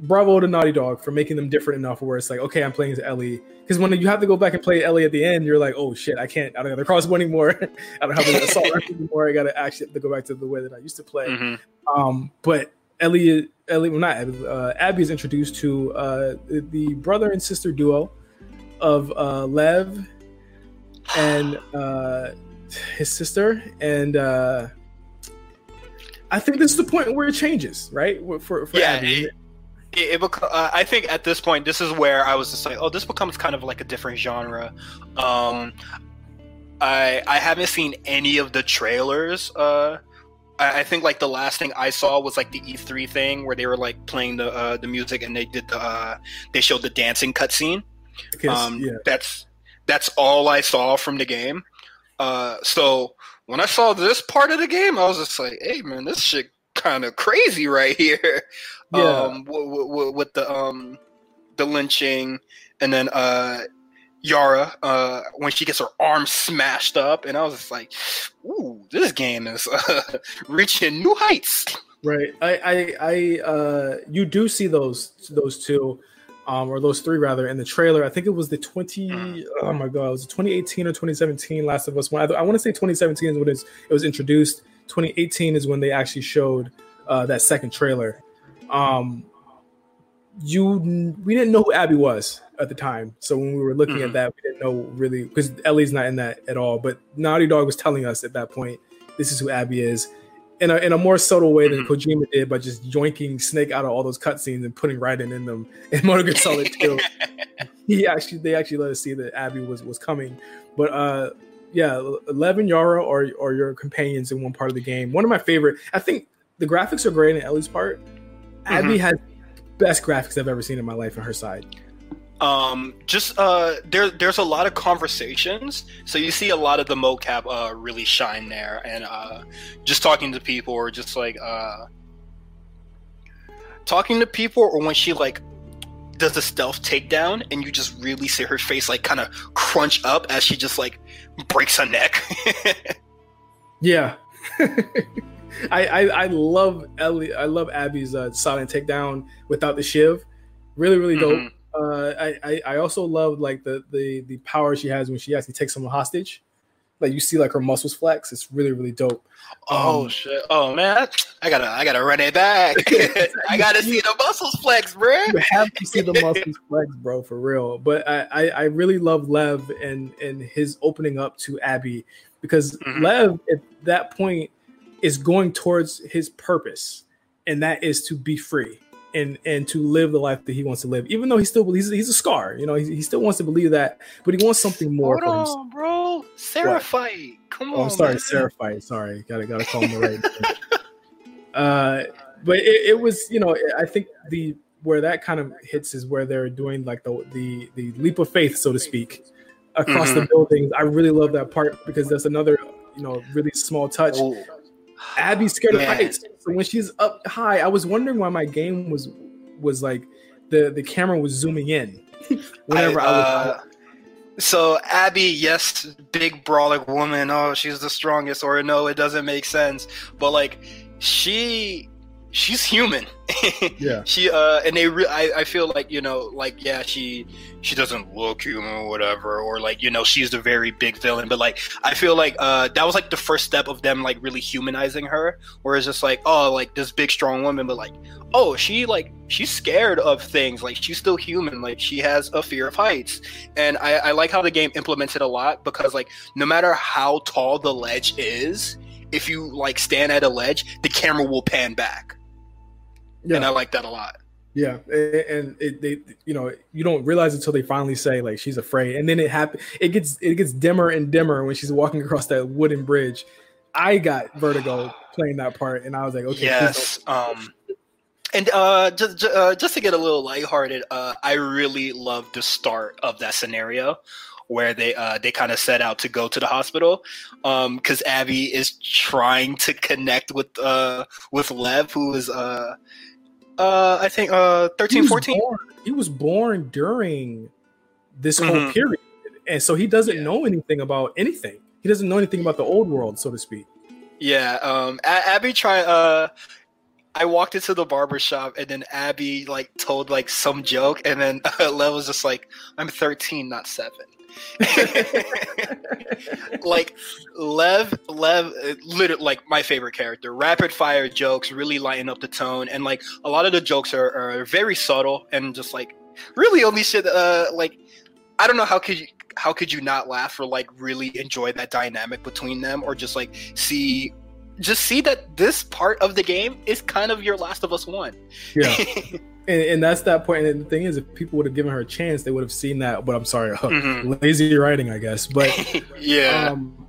bravo to Naughty Dog for making them different enough where it's like, okay, I'm playing as Ellie. Because when you have to go back and play Ellie at the end, you're like, oh shit, I can't. I don't have the crossbow anymore. [laughs] I don't have the assault rifle anymore. I got to actually have to go back to the way that I used to play. Mhm. Um, but Ellie, Ellie, well, not Ellie, uh, Abby is introduced to uh, the, the brother and sister duo of uh, Lev and uh, his sister, and uh, I think this is the point where it changes, right? For for Yeah, Abby. it- it, it bec- uh, I think at this point, this is where I was just like, oh, this becomes kind of like a different genre. Um, I I haven't seen any of the trailers. Uh, I, I think like the last thing I saw was like the E3 thing where they were like playing the uh, the music and they did the uh, they showed the dancing cutscene. Um, yeah, That's that's all I saw from the game. Uh, so when I saw this part of the game, I was just like, "Hey, man, this shit kind of crazy right here." [laughs] Yeah. Um, w- w- with the um, the lynching, and then uh, Yara uh, when she gets her arm smashed up, and I was just like, "Ooh, this game is [laughs] uh, reaching new heights." right. I I, I uh, you do see those those two. Um, or those three rather in the trailer. I think it was the 20. Mm. Oh my god, it was it 2018 or 2017. Last of Us One. I, I want to say 2017 is when it's, it was introduced. 2018 is when they actually showed uh, that second trailer. Um, you we didn't know who Abby was at the time, so when we were looking at Mhm. that, we didn't know really because Ellie's not in that at all. But Naughty Dog was telling us at that point, this is who Abby is. In a, in a more subtle way than Mhm. Kojima did by just yoinking Snake out of all those cutscenes and putting Raiden in them [laughs] in Metal Gear Solid 2 [laughs] he actually they actually let us see that Abby was was coming. But uh yeah, Lev and Yara or or your companions in one part of the game. One of my favorite. I think the graphics are great in Ellie's part. Abby has best graphics I've ever seen in my life on her side. um just uh there there's a lot of conversations so you see a lot of the mocap uh really shine there and uh just talking to people or just like uh talking to people or when she like does the stealth takedown and you just really see her face like kind of crunch up as she just like breaks her neck [laughs] Yeah. [laughs] I, I I love Ellie. I love Abby's uh, silent takedown without the shiv. Really, really dope. Mhm. Uh, I, I I also love like the the the power she has when she actually takes someone hostage. Like you see like her muscles flex. It's really really dope. oh Um, shit oh man i gotta i gotta run it back [laughs] [laughs] i gotta see the muscles flex bruh you have to see the muscles [laughs] flex, bro, for real. But I, I, I really love Lev and and his opening up to Abby because Mhm. Lev at that point is going towards his purpose, and that is to be free and and to live the life that he wants to live. Even though he still he's, he's a scar, you know, he, he still wants to believe that, but he wants something more Hold for himself. on, bro. Seraphite. Come on. Oh, I'm sorry, man. Seraphite. Sorry, gotta gotta call him the right. [laughs] uh, but it, it was, you know, I think the where that kind of hits is where they're doing like the the the leap of faith, so to speak, across the Mhm. buildings. I really love that part because that's another, you know, really small touch. Ooh. Abby's scared Man. of heights, so when she's up high, I was wondering why my game was was like the the camera was zooming in [laughs] whenever I, was. uh, so Abby, yes, big brawling woman. Oh, she's the strongest. Or no, it doesn't make sense. But like, she, she's human. [laughs] Yeah. She uh, and they. Re- I I feel like you know, like yeah, she she doesn't look human or whatever, or like you know, she's the very big villain. But like, I feel like uh, that was like the first step of them like really humanizing her. Where it's just like, oh, like this big strong woman, but like, oh, she like she's scared of things. Like she's still human. Like she has a fear of heights. And I, I like how the game implements it a lot because like no matter how tall the ledge is, if you like stand at a ledge, the camera will pan back. Yeah. and I like that a lot. Yeah, and it, they, you know, you don't realize until they finally say like she's afraid, and then it happen. It gets it gets dimmer and dimmer when she's walking across that wooden bridge. I got vertigo playing that part, and I was like, okay, yes. Um, and uh, just uh, just to get a little lighthearted, uh, I really love the start of that scenario where they uh, they kind of set out to go to the hospital because Abby is trying to connect with uh, with Lev, who is uh, uh, I think uh, He 13, was 14. born- He was born during this whole Mhm. period, and so he doesn't Yeah. know anything about anything. He doesn't know anything about the old world, so to speak. Yeah, um, A- Abby try. Uh, I walked into the barber shop, and then Abby like told like some joke, and then [laughs] Lev was just like, "I'm 13, not 7. [laughs] like Lev, Lev, uh, literally like my favorite character. Rapid fire jokes really lighten up the tone, and like a lot of the jokes are, are very subtle and just like really only shit. Uh, like I don't know how could you how could you not laugh or like really enjoy that dynamic between them, or just like see. Just see that this part of the game is kind of your Last of Us one. Yeah, [laughs] and, and that's that point. And the thing is, if people would have given her a chance, they would have seen that. But I'm sorry, [laughs] Mhm. lazy writing, I guess. But [laughs] yeah, um,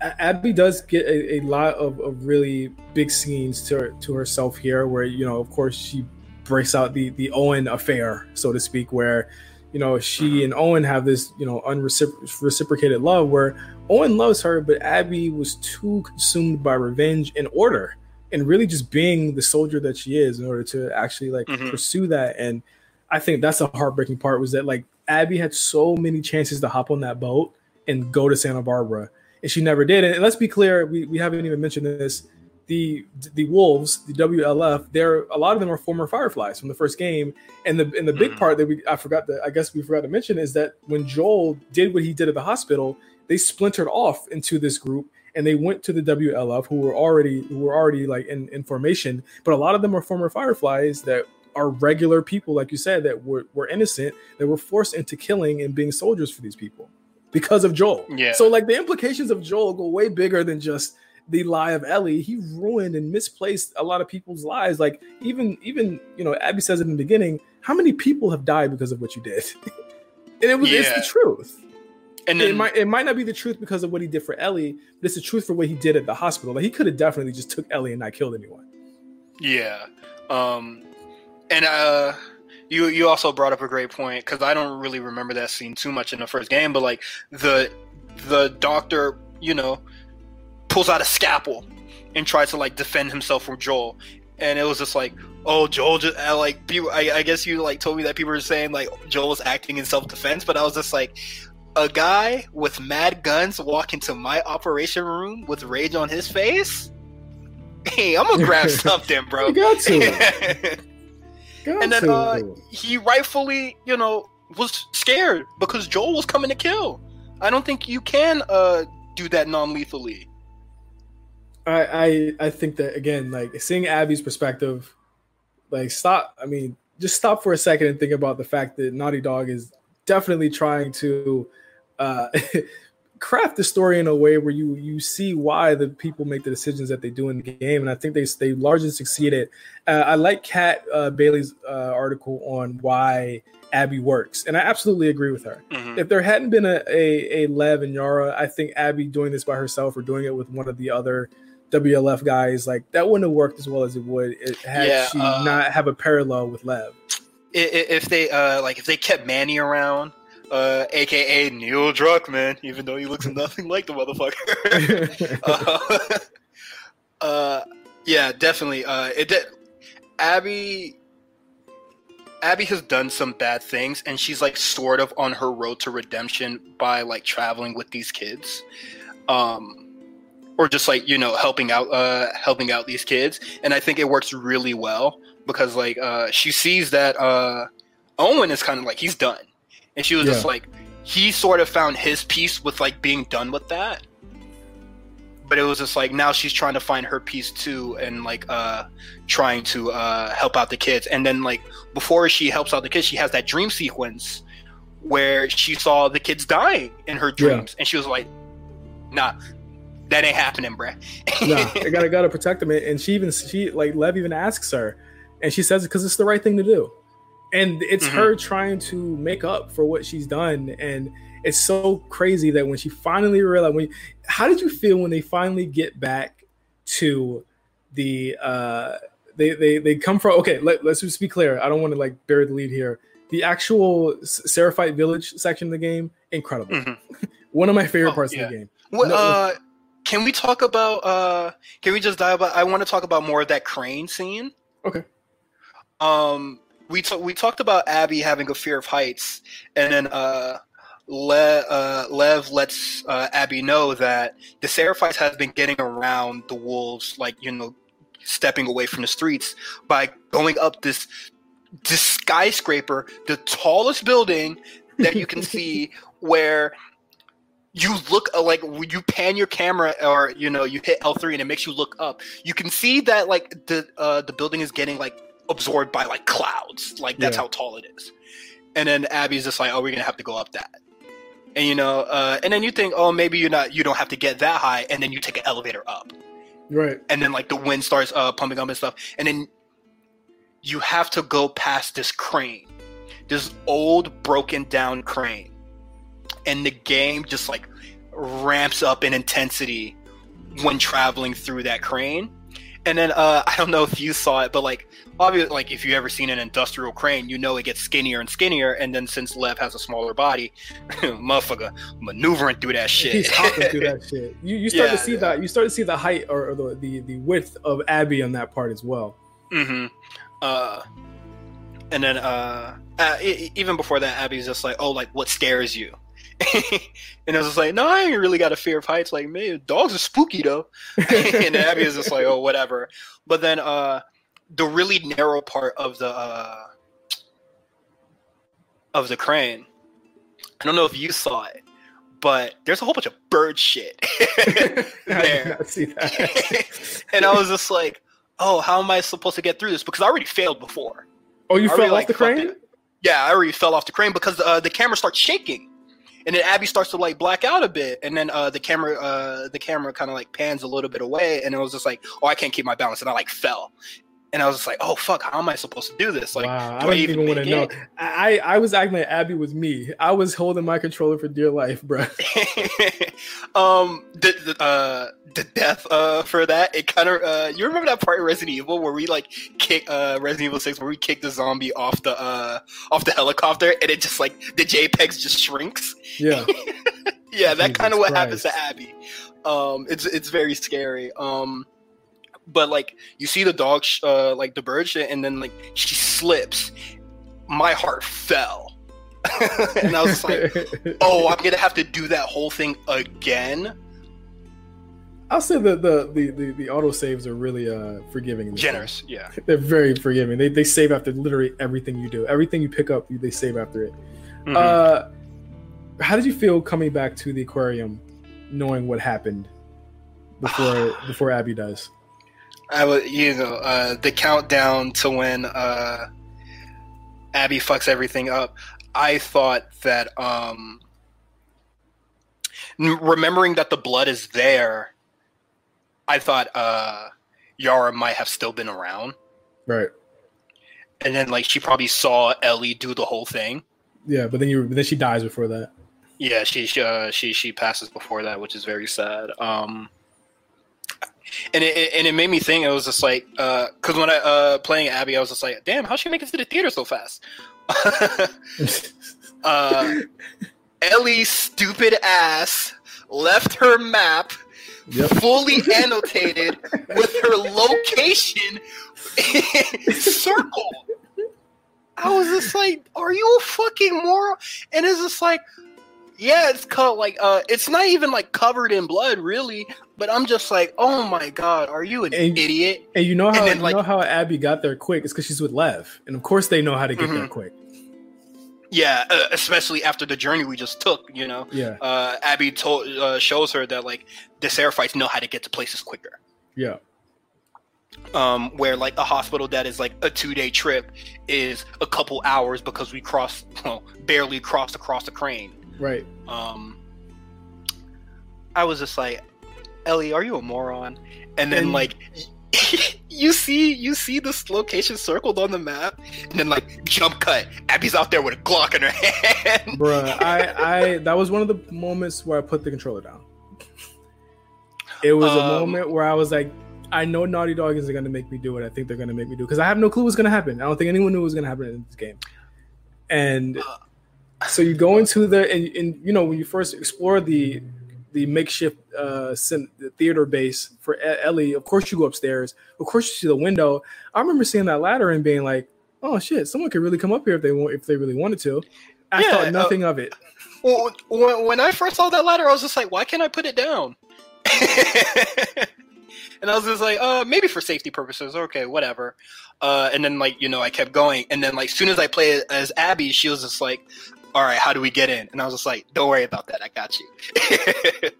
Abby does get a, a lot of, of really big scenes to her, to herself here, where you know, of course, she breaks out the the Owen affair, so to speak, where you know she and Owen have this you know unreciprocated love, where Owen loves her, but Abby was too consumed by revenge and order, and really just being the soldier that she is in order to actually like Mhm. pursue that. And I think that's the heartbreaking part was that like Abby had so many chances to hop on that boat and go to Santa Barbara, and she never did. And let's be clear, we, we haven't even mentioned this. The the Wolves, the WLF, they're a lot of them are former Fireflies from the first game. And the and the big Mhm. part that we I forgot that I guess we forgot to mention is that when Joel did what he did at the hospital, they splintered off into this group and they went to the WLF who were already who were already like in, in formation. But a lot of them are former Fireflies that are regular people, like you said, that were, were innocent, that were forced into killing and being soldiers for these people because of Joel. Yeah. So like the implications of Joel go way bigger than just the lie of Ellie. He ruined and misplaced a lot of people's lives. Like even even you know Abby says it in the beginning, how many people have died because of what you did? [laughs] and it was it's the truth. And it might it might not be the truth because of what he did for Ellie, but it's the truth for what he did at the hospital. Like he could have definitely just took Ellie and not killed anyone. Yeah. Um and uh you you also brought up a great point cuz I don't really remember that scene too much in the first game but like the the doctor, you know, pulls out a scalpel and tries to like defend himself from Joel and it was just like oh Joel just uh, like people I, I guess you like told me that people were saying like Joel was acting in self-defense but I was just like a guy with mad guns walk into my operation room with rage on his face hey i'm gonna grab [laughs] something bro You got to. [laughs] Got And then, uh, he rightfully, you know, was scared because Joel was coming to kill. I don't think you can uh do that non-lethally. I, I I think that again, like seeing Abby's perspective, like stop. I mean, just stop for a second and think about the fact that Naughty Dog is definitely trying to uh, [laughs] craft the story in a way where you you see why the people make the decisions that they do in the game, and I think they they largely succeeded. Uh, I like Kat uh, Bailey's uh, article on why Abby works, and I absolutely agree with her Mhm. if there hadn't been a, a, a Lev and Yara, I think Abby doing this by herself or doing it with one of the other WLF guys, like that wouldn't have worked as well as it would it, had Yeah, she uh, not have a parallel with Lev. If they uh like if they kept Manny around, uh, aka Neil Druckmann, even though he looks [laughs] nothing like the motherfucker. [laughs] uh, uh, yeah, definitely. Uh, it de- Abby. Abby has done some bad things, and she's like sort of on her road to redemption by like traveling with these kids, um, or just like you know helping out, uh, helping out these kids. And I think it works really well because like uh, she sees that uh, Owen is kind of like he's done, and she was just like he sort of found his peace with like being done with that. But it was just like now she's trying to find her piece too and like uh trying to uh help out the kids. And then like before she helps out the kids she has that dream sequence where she saw the kids dying in her dreams. And she was like nah that ain't happening bruh. Nah, [laughs] I gotta gotta protect them. And she even she like Lev even asks her, and she says because it's the right thing to do, and it's Mhm. her trying to make up for what she's done, and it's so crazy that when she finally realized, when how did you feel when they finally get back to the uh they they they come from okay let, let's just be clear i don't want to like bury the lead here the actual Seraphite village section of the game incredible Mhm. [laughs] one of my favorite Oh, parts yeah. of the game What, No, uh, can we talk about? Uh, can we just dive about? I want to talk about more of that crane scene. Okay. Um, we ta- we talked about Abby having a fear of heights, and then uh, Le- uh, Lev lets uh, Abby know that the Seraphites has been getting around the wolves, like you know, stepping away from the streets by going up this this skyscraper, the tallest building that you can [laughs] see, where you look uh, like you pan your camera or you know you hit L3 and it makes you look up. You can see that like the uh, the building is getting like absorbed by like clouds. Like that's Yeah. how tall it is. And then Abby's just like, "Oh, we're gonna have to go up that." And you know, uh, and then you think, "Oh, maybe you're not. You don't have to get that high." And then you take an elevator up, right and then like the wind starts uh, pumping up and stuff, and then you have to go past this crane, this old broken down crane, and the game just like ramps up in intensity when traveling through that crane. And then uh, [laughs] I don't know if you saw it, but like obviously, like if you ever seen an industrial crane, you know it gets skinnier and skinnier. And then since Lev has a smaller body, [laughs] motherfucker maneuvering through that shit. he's hopping through that [laughs] shit you, you start Yeah, to see yeah. that you start to see the height or, or the, the the width of abby on that part as well hmm Uh, and then uh, uh, even before that, Abby's just like, "Oh, like what scares you?" [laughs] and I was just like, "No, I ain't really got a fear of heights. Like, man, dogs are spooky though." [laughs] and Abby is just like, "Oh, whatever." But then uh, the really narrow part of the uh, of the crane. I don't know if you saw it, but there's a whole bunch of bird shit [laughs] there. not see that and I was just like, "Oh, how am I supposed to get through this?" Because I already failed before. oh you I fell already, off like, the crane it. Yeah, I already fell off the crane because uh, the camera starts shaking, and then Abby starts to like black out a bit, and then uh, the camera uh, the camera kind of like pans a little bit away, and it was just like, "Oh, I can't keep my balance," and I like fell, and I was just like, "Oh fuck, how am I supposed to do this?" Like, wow, I do don't I even, even want to know. I I was acting like Abby was me. I was holding my controller for dear life, bro. [laughs] um, the the, uh, the death uh for that it kind of uh you remember that part in Resident Evil where we like kick uh Resident Evil Six where we kick the zombie off the uh off the helicopter and it just like the JPEGs just shrinks. Yeah, [laughs] Yeah, that kind of what happens to Abby. Um, it's it's very scary. Um, but like you see the dog, sh- uh, like the bird shit, and then like she slips. My heart fell, [laughs] and I was like, [laughs] "Oh, I'm gonna have to do that whole thing again." I'll say that the the the, the auto saves are really uh forgiving. in this game. Generous, yeah. They're very forgiving. They they save after literally everything you do. Everything you pick up, they save after it. Mhm. Uh, how did you feel coming back to the aquarium, knowing what happened before [sighs] before Abby does? I was, you know, uh, the countdown to when uh, Abby fucks everything up. I thought that, um, remembering that the blood is there, I thought uh, Yara might have still been around, Right. and then like she probably saw Ellie do the whole thing. Yeah, but then you but then she dies before that. Yeah, she she uh, she, she passes before that, which is very sad. Um, and it, and it made me think. It was just like uh because when I uh playing Abby, I was just like, damn, how she make it to the theater so fast? [laughs] [laughs] uh, Ellie's stupid ass left her map Yep. fully [laughs] annotated with her location circled. I was just like, "Are you a fucking moron?" And it's just like, yeah, it's cut like uh, it's not even like covered in blood, really. But I'm just like, "Oh my god, are you an And- idiot?" And you know And how then, you like- know how Abby got there quick? It's because she's with Lev, and of course they know how to get there Mhm. quick. Yeah, uh, especially after the journey we just took. You know, Yeah, uh, Abby told uh, shows her that like the Seraphites know how to get to places quicker. yeah, um, where like a hospital that is like a two day trip is a couple hours because we crossed, well, barely crossed across the crane. Right. Um, I was just like, Ellie, are you a moron? And then And- like [laughs] you see you see this location circled on the map, and then like jump cut. Abby's out there with a Glock in her hand. Bruh, I, [laughs] I that was one of the moments where I put the controller down. It was a Um, moment where I was like, I know Naughty Dog isn't gonna make me do what I think they're gonna make me do because I have no clue what's gonna happen. I don't think anyone knew what was gonna happen in this game. And so you go into the and, and you know when you first explore the the makeshift uh theater base for Ellie, of course you go upstairs. Of course you see the window. I remember seeing that ladder and being like, "Oh shit, someone could really come up here if they want if they really wanted to." I Yeah, thought uh, nothing of it. Well, when, when I first saw that ladder, I was just like, why can't I put it down? [laughs] and I was just like, uh, maybe for safety purposes. Okay, whatever. Uh, and then like you know, I kept going, and then like soon as I played as Abby, she was just like, all right, how do we get in? And I was just like, don't worry about that, I got you. [laughs]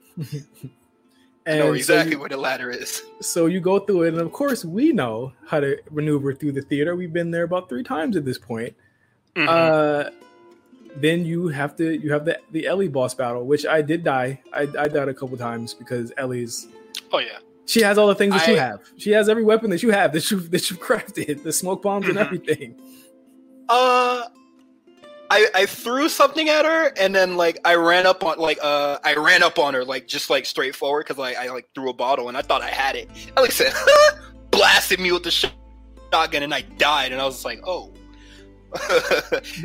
I And know so exactly you- where the ladder is. so you go through it, and of course we know how to maneuver through the theater. We've been there about three times at this point. Mhm. Uh, then you have to you have the the Ellie boss battle, which I did die. I, I died a couple times because Ellie's oh yeah. she has all the things that you have. She has every weapon that you have that you that you've [laughs] crafted, the smoke bombs and Mhm. everything. Uh, I I threw something at her, and then like I ran up on like uh I ran up on her like just like straightforward because like I like threw a bottle and I thought I had it. Like said [laughs] blasted me with the shotgun and I died, and I was like, oh. [laughs]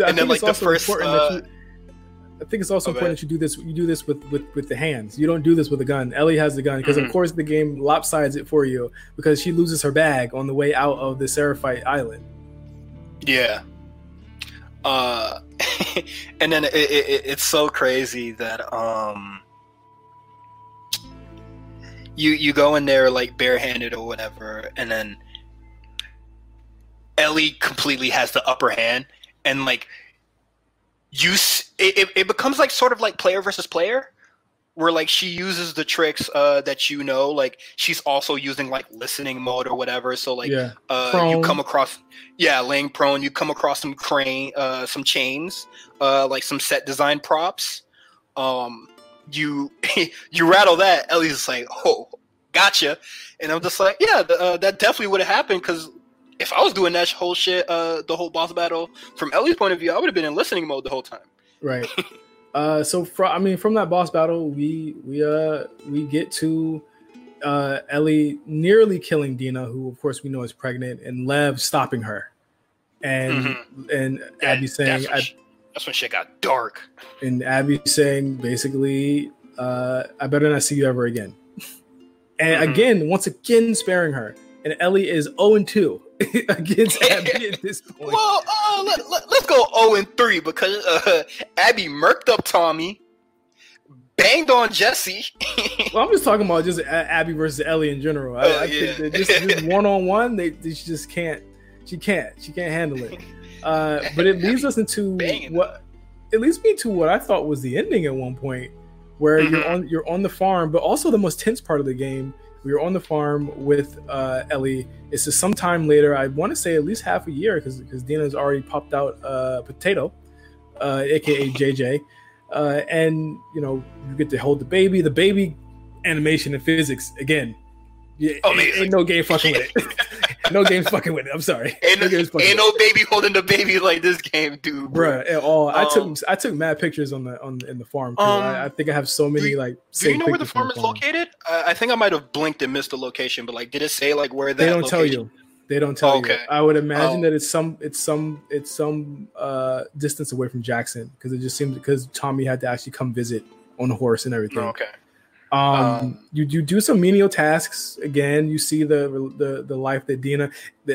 And then like the first. Uh, I think it's also Oh, important that you do this. You do this with with with the hands. You don't do this with a gun. Ellie has the gun because of Mhm. course the game lopsides it for you because she loses her bag on the way out of the Seraphite Island. Yeah. Uh, [laughs] and then it, it, it- it's so crazy that um, you you go in there like barehanded or whatever, and then Ellie completely has the upper hand, and like you, it, it becomes like sort of like player versus player. Where like she uses the tricks uh, that you know, like she's also using like listening mode or whatever. So like yeah, uh, you come across yeah laying prone. You come across some crane uh, some chains uh, like some set design props. Um, you [laughs] you rattle that ellie's just like oh gotcha. And i'm just like yeah th- uh, that definitely would have happened because if i was doing that whole shit uh, the whole boss battle from ellie's point of view i would have been in listening mode the whole time. Right. [laughs] uh, so from I mean from that boss battle, we we uh we get to uh Ellie nearly killing Dina, who of course we know is pregnant, and Lev stopping her, and and Abby saying that's, when I, that's when shit got dark and Abby saying basically, uh, "I better not see you ever again." And Mhm. again, once again, sparing her. And Ellie is zero and two [laughs] against [laughs] Abby at this point. well uh, let, let, let's go 0 and 3 because uh, abby murked up tommy banged on jesse [laughs] Well, I'm just talking about just Abby versus Ellie in general. I, Oh, I yeah. think that just one on one, they they just can't. She can't. She can't handle it. Uh, but it leads us into what it leads me to what I thought was the ending at one point, where you're Mhm. on you're on the farm, but also the most tense part of the game. We were on the farm with uh, Ellie. It's just sometime later. I want to say at least half a year because because Dina's already popped out uh, potato, uh, aka JJ, uh, and you know you get to hold the baby. The baby animation and physics again. Yeah, ain't, Amazing. ain't no game fucking with it. [laughs] no game's fucking with it. I'm sorry. [laughs] Ain't, no game's fucking ain't with no baby holding the baby like this game, dude. Bruh, at all. I Um, took I took mad pictures on the on in the farm. Um, I, I think I have so many you- like. Do you know where the farm is located? Uh, I think I might have blinked and missed the location, but like, did it say like where that? They don't tell you. They don't tell Okay. you. I would imagine Oh. that it's some it's some it's some uh distance away from Jackson because it just seems because Tommy had to actually come visit on a horse and everything. Oh, okay. Um, Um, you you do some menial tasks again. You see the the the life that Dina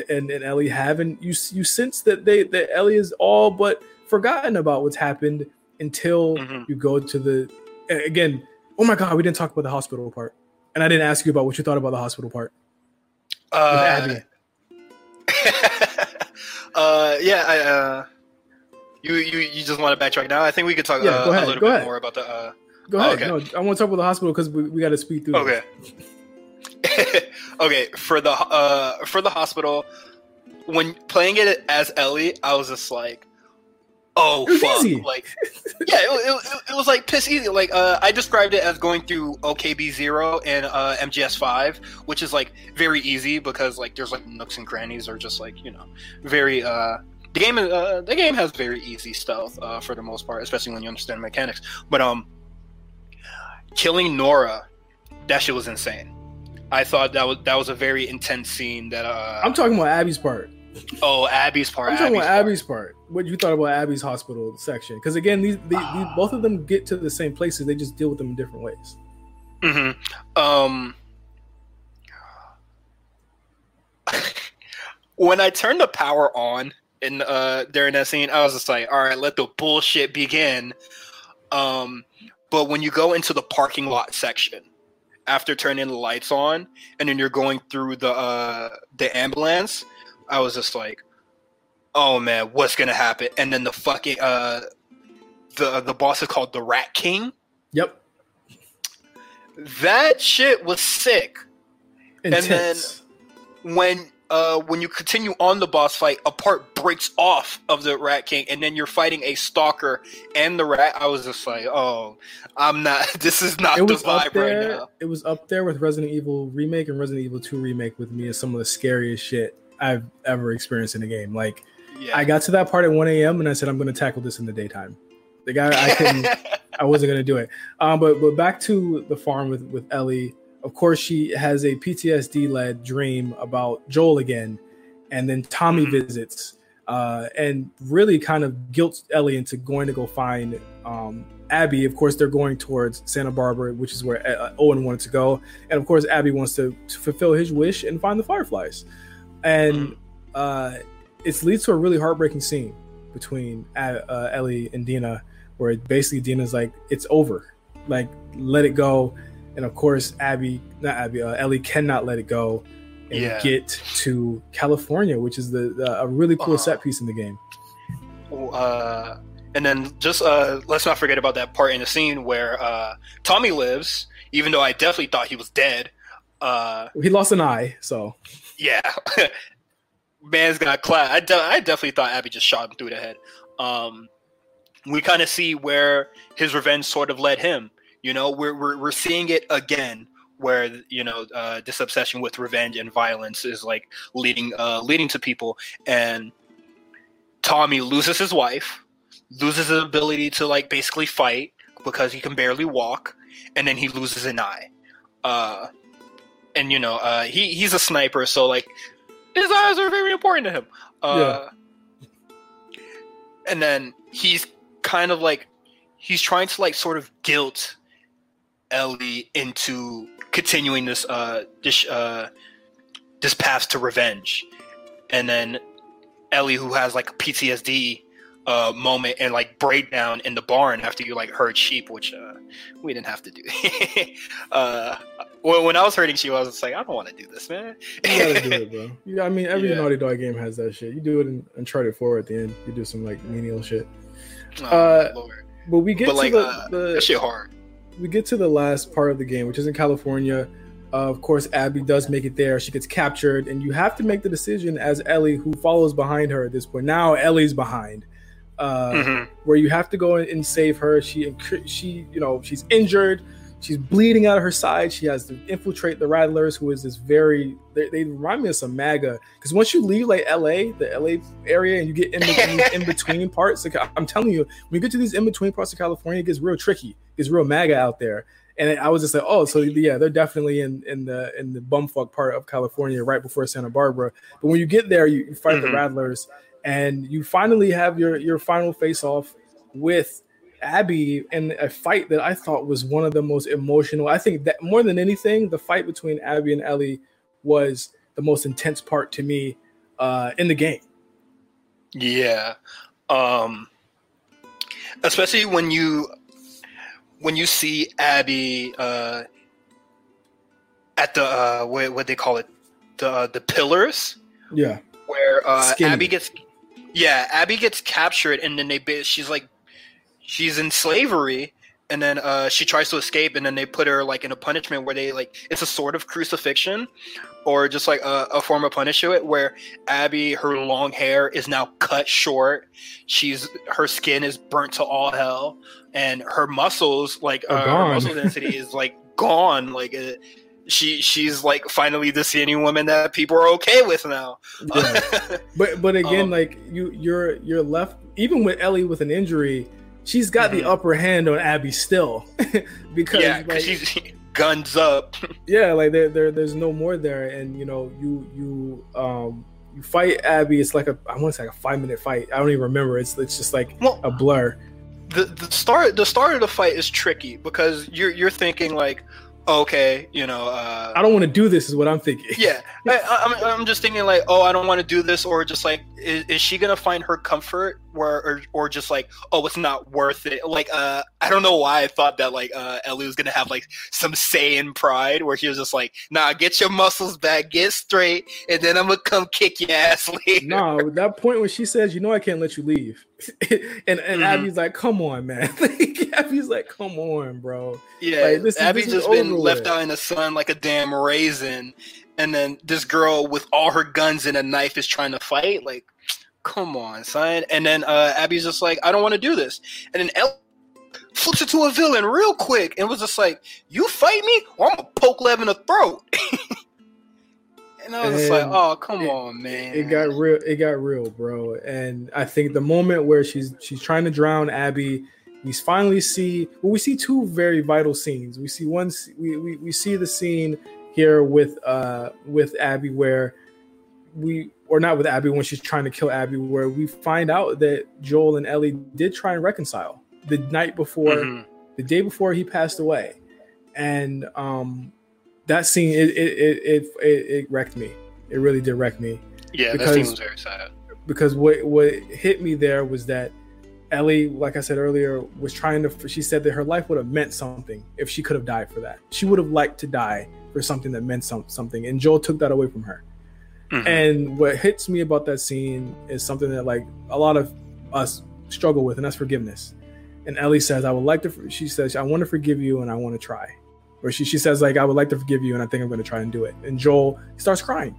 and, and Ellie have, and you you sense that they that Ellie is all but forgotten about what's happened until Mhm. you go to the again. Oh my god, we didn't talk about the hospital part, and I didn't ask you about what you thought about the hospital part Uh, [laughs] uh, yeah. I, uh, you you you just want to backtrack now? I think we could talk Yeah, uh, ahead, a little bit ahead. more about the. Go ahead. okay. No, I want to talk about the hospital because we, we got to speed through. Okay. [laughs] okay, for the uh for the hospital, when playing it as Ellie, I was just like, Oh fuck! easy. Like, yeah, it, it, it was like piss easy. Like, uh, I described it as going through OKB zero and uh, MGS five, which is like very easy because like there's like nooks and crannies or just like you know very uh the game uh, the game has very easy stealth uh, for the most part, especially when you understand mechanics. But um, killing Nora, that shit was insane. I thought that was that was a very intense scene. That uh, I'm talking about Abby's part. oh Abby's part. I'm talking Abby's about part. Abby's part. What you thought about Abby's hospital section? Because again, these, these, these [sighs] both of them get to the same places. They just deal with them in different ways. hmm Um, [laughs] when I turned the power on in uh during that scene, I was just like, "All right, let the bullshit begin." Um, but when you go into the parking lot section after turning the lights on, and then you're going through the uh the ambulance, I was just like, "Oh man, what's gonna happen?" And then the fucking uh the the boss is called the Rat King. Yep. That shit was sick. Intense. then- when uh when you continue on the boss fight, a part breaks off of the Rat King, and then you're fighting a stalker and the rat. I was just like, oh, I'm not. [laughs] This is not it the was up vibe there. right now. It was up there with Resident Evil remake and Resident Evil 2 remake with me as some of the scariest shit I've ever experienced in a game. Like Yeah. I got to that part at 1 a.m. and I said I'm going to tackle this in the daytime. The guy I couldn't. [laughs] I wasn't going to do it. Um, but but back to the farm with with Ellie. Of course, she has a PTSD led dream about Joel again, and then Tommy Mhm. visits uh, and really kind of guilts Ellie into going to go find um, Abby. Of course, they're going towards Santa Barbara, which is where uh, Owen wanted to go, and of course, Abby wants to, to fulfill his wish and find the Fireflies. And uh, it leads to a really heartbreaking scene between uh, uh, Ellie and Dina, where basically Dina's like, "It's over, like let it go." And of course, Abby, not Abby, uh, Ellie cannot let it go and Yeah. get to California, which is the, the a really cool Uh-huh. set piece in the game. uh, and then just uh, let's not forget about that part in the scene where uh, Tommy lives, even though I definitely thought he was dead. Uh, He lost an eye, so yeah, [laughs] man's got class. I, de- I definitely thought Abby just shot him through the head. Um, we kind of see where his revenge sort of led him. You know, we're we're, we're seeing it again, where you know uh, this obsession with revenge and violence is like leading uh, leading to people, and Tommy loses his wife, loses his ability to like basically fight because he can barely walk, and then he loses an eye. Uh, and you know, uh, he he's a sniper, so like his eyes are very important to him. Uh, And then he's kind of like he's trying to like sort of guilt Ellie into continuing this uh this uh this path to revenge, and then Ellie, who has like a PTSD uh moment and like breakdown in the barn after you like herd sheep, which uh we didn't have to do. [laughs] uh, well, when I was herding sheep, I was like, I don't want to do this, man. you gotta do it, [laughs] bro. Yeah, I mean, every Yeah. Naughty Dog game has that shit. You do it in Uncharted 4 at the end. You do some like menial shit. Oh, Uh, Lord. But we get But to like, the, uh, the that shit hard. We get to the last part of the game, which is in California. Uh, of course, Abby does make it there. She gets captured, and you have to make the decision as Ellie, who follows behind her at this point. Now Ellie's behind, uh, Mhm. where you have to go in and save her. She, she, you know, she's injured. She's bleeding out of her side. She has to infiltrate the Rattlers, who is this very. They, they remind me of some MAGA because once you leave like LA, the LA area, and you get in between, [laughs] in between parts, like I'm telling you, when you get to these in between parts of California, it gets real tricky. It real MAGA out there. And I was just like, oh, so yeah, they're definitely in in the in the bumfuck part of California, right before Santa Barbara. But when you get there, you, you fight the Mhm. Rattlers, and you finally have your your final face off with Abby in a fight that I thought was one of the most emotional. I think that more than anything, the fight between Abby and Ellie was the most intense part to me uh, in the game. Yeah. Um especially when you when you see Abby uh at the uh what what they call it? The uh, the pillars? Yeah, where uh Skinny. Abby gets yeah, Abby gets captured and then they she's like she's in slavery and then uh, she tries to escape, and then they put her like in a punishment where they like it's a sort of crucifixion, or just like a, a form of punishment where Abby, her long hair is now cut short. She's her skin is burnt to all hell, and her muscles, like uh, her muscle density, is like gone. Like uh, she she's like finally the skinny woman that people are okay with now. Yeah. [laughs] But but again, Um, like you you're you're left even with Ellie with an injury, she's got the Mhm. upper hand on Abby still. [laughs] because yeah, like, because she's guns up. [laughs] yeah, like there, there there's no more there. And you know, you you um you fight Abby, it's like a I want to say like a five minute fight. I don't even remember. It's it's just like Well, a blur. the the start the start of the fight is tricky because you're you're thinking like, okay, you know, uh, I don't want to do this is what I'm thinking. yeah, [laughs] I, I'm I'm just thinking like, oh, I don't want to do this, or just like, is, is she gonna find her comfort, where or, or just like, oh, it's not worth it? Like, uh, I don't know why I thought that like uh, Ellie was gonna have like some Saiyan pride, where she was just like, nah, get your muscles back, get straight, and then I'm gonna come kick your ass later. No, that point when she says, "You know, I can't let you leave," [laughs] and and Mhm. Abby's like, "Come on, man." [laughs] Like, Abby's like, "Come on, bro." Yeah, Like, this is- Abby's this is just been left with. out in the sun like a damn raisin, and then this girl with all her guns and a knife is trying to fight. Like, come on, son. And then uh, Abby's just like, I don't want to do this. And then El flips it to a villain real quick and was just like, "You fight me, or I'm gonna poke Lev in the throat." [laughs] and I was just like, "Oh, come it- on, man." It got real. It got real, bro. And I think the moment where she's she's trying to drown Abby, we finally see. Well, we see two very vital scenes. We see one. We we, we see the scene here with uh with Abby where we or not with Abby when she's trying to kill Abby, where we find out that Joel and Ellie did try and reconcile the night before, Mhm. the day before he passed away, and um that scene it it it it, it, wrecked me. It really did wreck me Yeah, that because- scene was very sad. because what what hit me there was that Ellie, like I said earlier, was trying to. She said that her life would have meant something if she could have died for that. She would have liked to die for something that meant some, something, and Joel took that away from her. Mhm. And what hits me about that scene is something that like a lot of us struggle with, and that's forgiveness. And Ellie says, "I would like to." She says, "I want to forgive you, and I want to try." Or she she says like, "I would like to forgive you, and I think I'm going to try and do it." And Joel starts crying,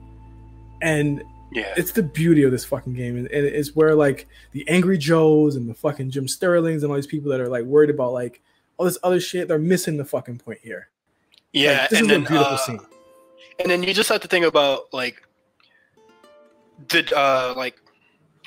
and yeah, it's the beauty of this fucking game, and, and it's where like the angry Joes and the fucking Jim Sterlings and all these people that are like worried about like all this other shit, they're missing the fucking point here. Yeah, Like, this and is then a beautiful uh, scene. and then you just have to think about like did uh like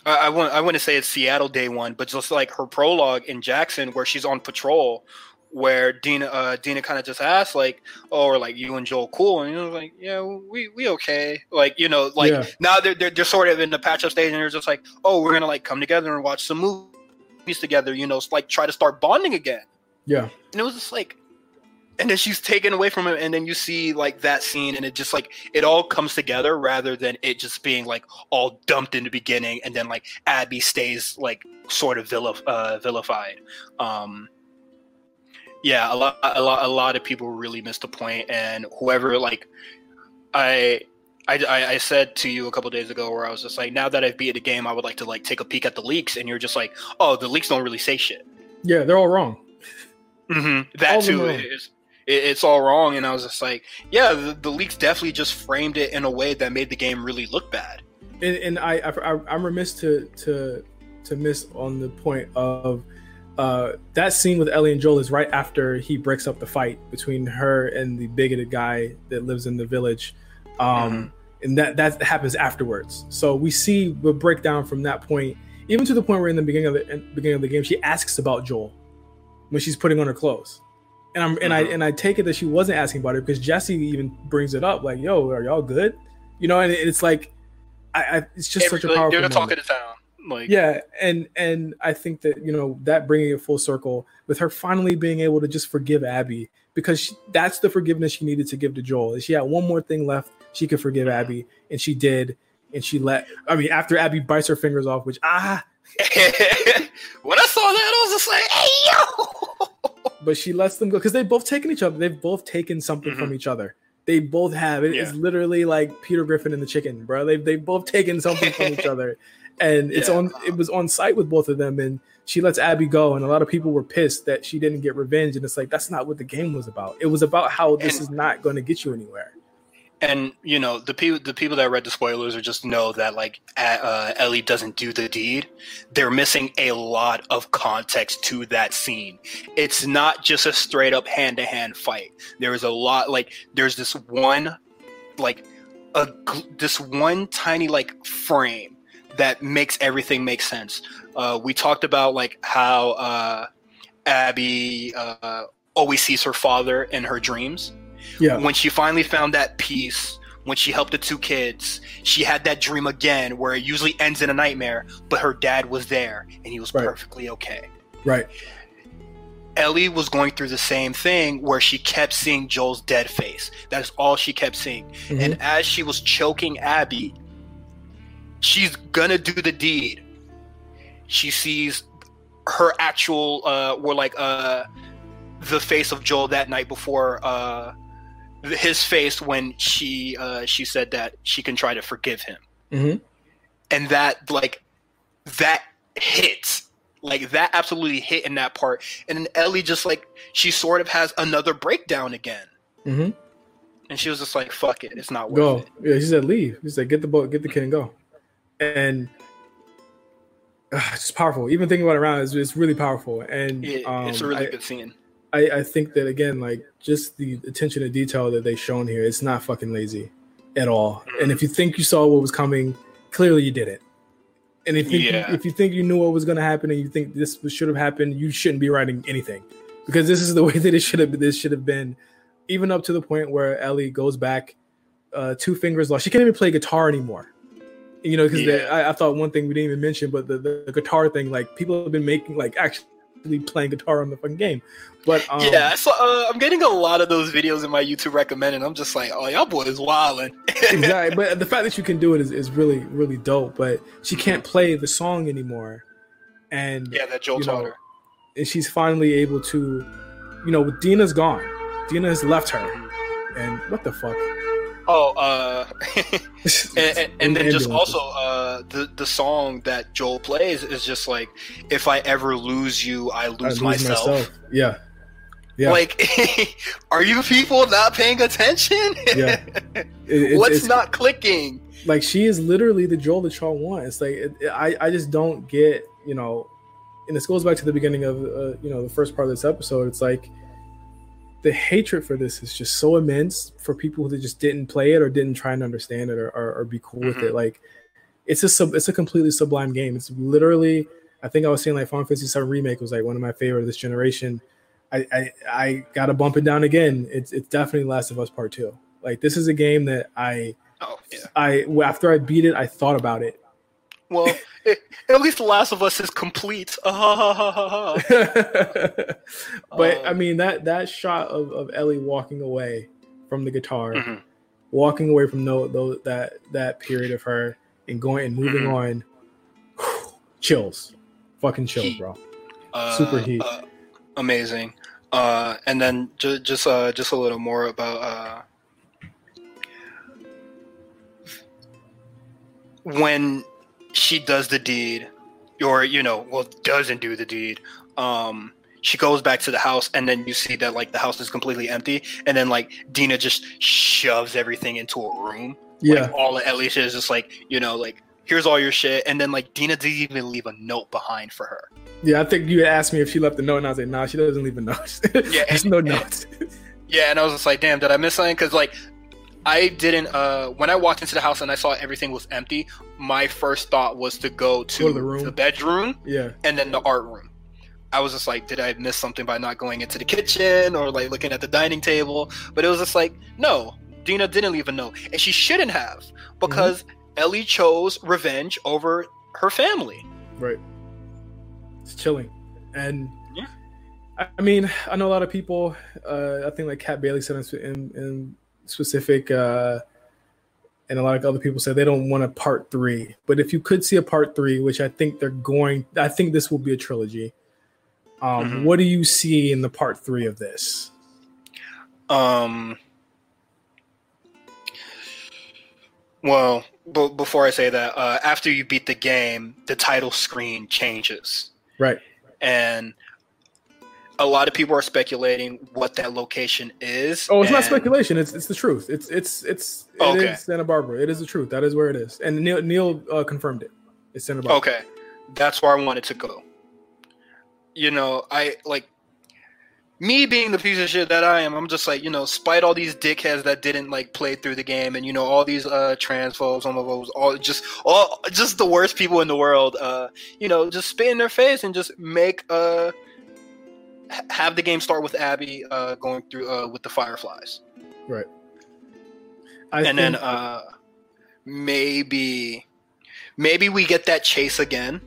I, I want I want to say it's Seattle day one, but just like her prologue in Jackson where she's on patrol, where Dina uh Dina kind of just asked like, oh, or like you and Joel cool, and you know like yeah we we okay, like you know like Yeah. now they're, they're they're sort of in the patch up stage and they're just like oh we're gonna like come together and watch some movies together, you know, like try to start bonding again Yeah, and it was just like and then she's taken away from him and then you see like that scene and it just like it all comes together rather than it just being like all dumped in the beginning and then like abby stays like sort of vilif- uh, vilified um yeah a lot a lot a lot of people really missed the point and whoever like i I, I, said to you a couple days ago where I was just like, now that I've beat the game, I would like to like take a peek at the leaks, and you're just like, oh, the leaks don't really say shit. yeah, they're all wrong. Mm-hmm. That them too is it's all wrong, and I was just like, yeah, the, the leaks definitely just framed it in a way that made the game really look bad. and, and I, I I'm remiss to to to miss on the point of uh, that scene with Ellie and Joel is right after he breaks up the fight between her and the bigoted guy that lives in the village, um, and that that happens afterwards. So we see the breakdown from that point, even to the point where in the beginning of the in- beginning of the game she asks about Joel when she's putting on her clothes. And I'm and I Mhm. and I take it that she wasn't asking about it because Jesse even brings it up like, "Yo, are y'all good?" You know, and it's like, I, I it's just such a powerful. they're the talk moment. of the town. Like, Yeah, and and I think that you know that bringing it full circle with her finally being able to just forgive Abby because she, that's the forgiveness she needed to give to Joel. She had one more thing left she could forgive Abby, and she did, and she let. I mean, after Abby bites her fingers off, which ah, [laughs] when I saw that, I was just like, hey yo. [laughs] but she lets them go because they've both taken each other. They've both taken something from mm-hmm. each other. They both have. It is Yeah. literally like Peter Griffin and the chicken, bro. They've they've both taken something from each [laughs] other, and it's Yeah. on. It was on site with both of them, and she lets Abby go, and a lot of people were pissed that she didn't get revenge. And it's like that's not what the game was about. It was about how this And- is not going to get you anywhere. And you know the people the people that read the spoilers or just know that like uh, Ellie doesn't do the deed. They're missing a lot of context to that scene. It's not just a straight up hand to hand fight. There is a lot like there's this one like a this one tiny like frame that makes everything make sense. Uh, we talked about like how uh, Abby uh, always sees her father in her dreams Yeah, when she finally found that peace when she helped the two kids she had that dream again where it usually ends in a nightmare but her dad was there and he was Right. perfectly okay right. ellie was going through the same thing where she kept seeing joel's dead face that's all she kept seeing Mhm. and as she was choking abby she's gonna do the deed she sees her actual uh or like uh the face of joel that night before uh his face when she uh she said that she can try to forgive him Mhm. and that like that hits like that absolutely hit in that part and then ellie just like she sort of has another breakdown again Mhm. and she was just like fuck it it's not worth Go. it Yeah, she said leave. She said get the boat, get the kid, and go. And uh, it's powerful. Even thinking about it around, it's, it's really powerful. And It- um, it's a really I, good scene I, I think that again, like just the attention to detail that they've shown here, it's not fucking lazy at all. And if you think you saw what was coming, clearly you didn't. And if you, Yeah. if you think you knew what was going to happen and you think this should have happened, you shouldn't be writing anything because this is the [laughs] way that it should have. This should have been, even up to the point where Ellie goes back, uh, two fingers lost. She can't even play guitar anymore. You know, because Yeah. I, I thought one thing we didn't even mention, but the, the, the guitar thing, like people have been making like actually playing guitar on the fucking game. But um, yeah, so uh, I'm getting a lot of those videos in my YouTube recommended. I'm just like, oh, y'all boys wildin'. [laughs] exactly. But the fact that you can do it is, is really, really dope. But she can't play the song anymore. And, yeah, that Joel taught know, her. and she's finally able to, you know, Dina's gone. Dina has left her. And what the fuck? Oh, uh, [laughs] and, and, [laughs] and then just also uh, the the song that Joel plays is just like, if I ever lose you, I lose, I lose myself. Yeah. Yeah. Like, [laughs] are you people not paying attention? Yeah. It- it's- What's it's- not clicking? like she is literally the Joel that y'all want. It's like it, I I just don't get you know, and this goes back to the beginning of uh, you know the first part of this episode. It's like the hatred for this is just so immense for people that just didn't play it or didn't try and understand it or, or, or be cool with Mhm. it. Like it's a sub, it's a completely sublime game. It's literally I think I was saying like Final Fantasy VII remake was like one of my favorite of this generation. I, I I gotta bump it down again. It's it's definitely Last of Us Part Two. Like this is a game that I Oh, yeah. I after I beat it, I thought about it. Well, it, at least The Last of Us is complete. [laughs] [laughs] But I Um, mean that that shot of, of Ellie walking away from the guitar, Mhm. walking away from no, that that period of her and going and moving Mhm. on, chills, fucking chills, Heat. bro. Uh, Super heat. uh, amazing. Uh, and then ju- just uh, just a little more about uh, when she does the deed, or you know, well, doesn't do the deed. Um, she goes back to the house, and then you see that like the house is completely empty, and then like Dina just shoves everything into a room. Yeah, Like, all of shit is just like you know, like here's all your shit, and then like Dina didn't even leave a note behind for her. yeah. I think you asked me if she left a note, and I was like, nah, she doesn't leave a note. [laughs] Yeah, there's and- no and- note. [laughs] Yeah, and I was just like, damn, did I miss something? Because like, I didn't. Uh, when I walked into the house and I saw everything was empty, my first thought was to go to Go to the room. bedroom yeah, and then the art room. I was just like, did I miss something by not going into the kitchen or like looking at the dining table? But it was just like, no, Dina didn't leave a note, and she shouldn't have because Ellie chose revenge over her family. right. It's chilling, and Yeah. I mean, I know a lot of people. Uh, I think like Kat Bailey said in, in specific, uh, and a lot of other people said they don't want a part three. But if you could see a part three, which I think they're going, I think this will be a trilogy. Um, Mhm. What do you see in the part three of this? Um. Well, but before I say that, uh, after you beat the game, the title screen changes, Right. and a lot of people are speculating what that location is. Oh, it's not speculation. It's it's the truth. It's it's it's it is Okay. Santa Barbara. It is the truth. That is where it is. And Neil Neil uh, confirmed it. It's Santa Barbara. Okay, that's where I wanted to go. You know, I like me being the piece of shit that I am. I'm just like, you know, spite all these dickheads that didn't like play through the game, and you know, all these uh transphobes, homophobes, all just all just the worst people in the world. Uh, you know, just spit in their face and just make uh have the game start with Abby uh going through uh with the Fireflies. Right. I and then uh maybe maybe we get that chase again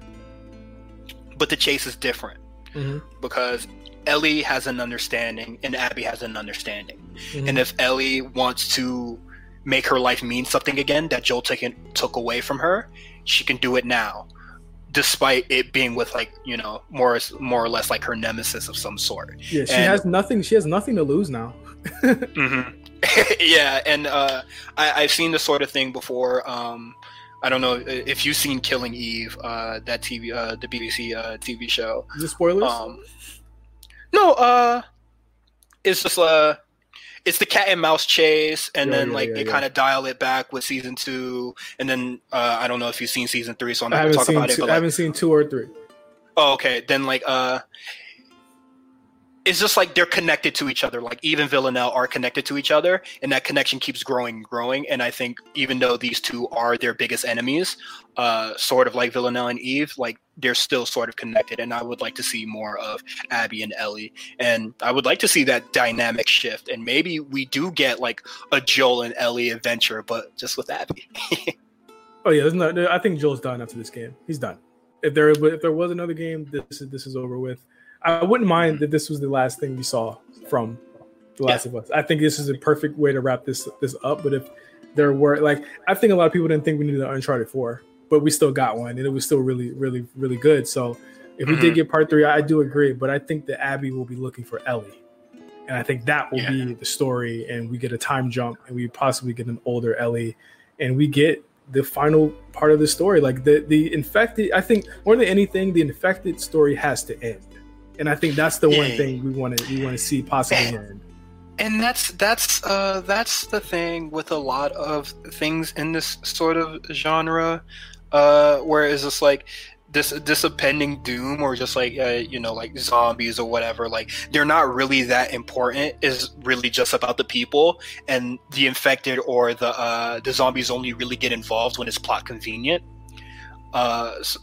but the chase is different. Mhm, because ellie has an understanding and abby has an understanding. Mhm. and if ellie wants to make her life mean something again that joel taken, took away from her she can do it now despite it being with like you know more more or less like her nemesis of some sort yeah, she and- has nothing. She has nothing to lose now. [laughs] hmm [laughs] yeah, and uh, I, I've seen this sort of thing before. Um, I don't know if you've seen Killing Eve, uh, that TV, uh, the BBC uh, TV show. Is it spoilers? Um, no, uh, it's just uh, it's the cat and mouse chase, and Yeah, then yeah, like yeah, they kind of dial it back with season two, and then uh, I don't know if you've seen season three, so I'm not gonna talk about it. Two, But I haven't seen two or three. Oh, okay. Then like uh it's just like they're connected to each other. Like Eve and Villanelle are connected to each other, and that connection keeps growing and growing. And I think even though these two are their biggest enemies, uh, sort of like Villanelle and Eve, like they're still sort of connected. And I would like to see more of Abby and Ellie, and I would like to see that dynamic shift. And maybe we do get like a Joel and Ellie adventure, but just with Abby. [laughs] Oh yeah, there's no. I think Joel's done after this game. He's done. If there if there was another game, this is this is over with. I wouldn't mind that this was the last thing we saw from The Last of Us. I think this is a perfect way to wrap this this up. But if there were like, I think a lot of people didn't think we needed an Uncharted Four, but we still got one, and it was still really really really good. So if we did Mhm. get part three, I do agree. But I think that Abby will be looking for Ellie. And I think that will Yeah. be the story, and we get a time jump, and we possibly get an older Ellie, and we get the final part of the story. Like the the infected, I think more than anything, the infected story has to end, and I think that's the one thing we want to we want to see possibly end. and that's that's uh that's the thing with a lot of things in this sort of genre uh where it's just like this this impending doom or just like uh, you know like zombies or whatever like they're not really that important. Is really just about the people and the infected or the uh the zombies only really get involved when it's plot convenient. Uh s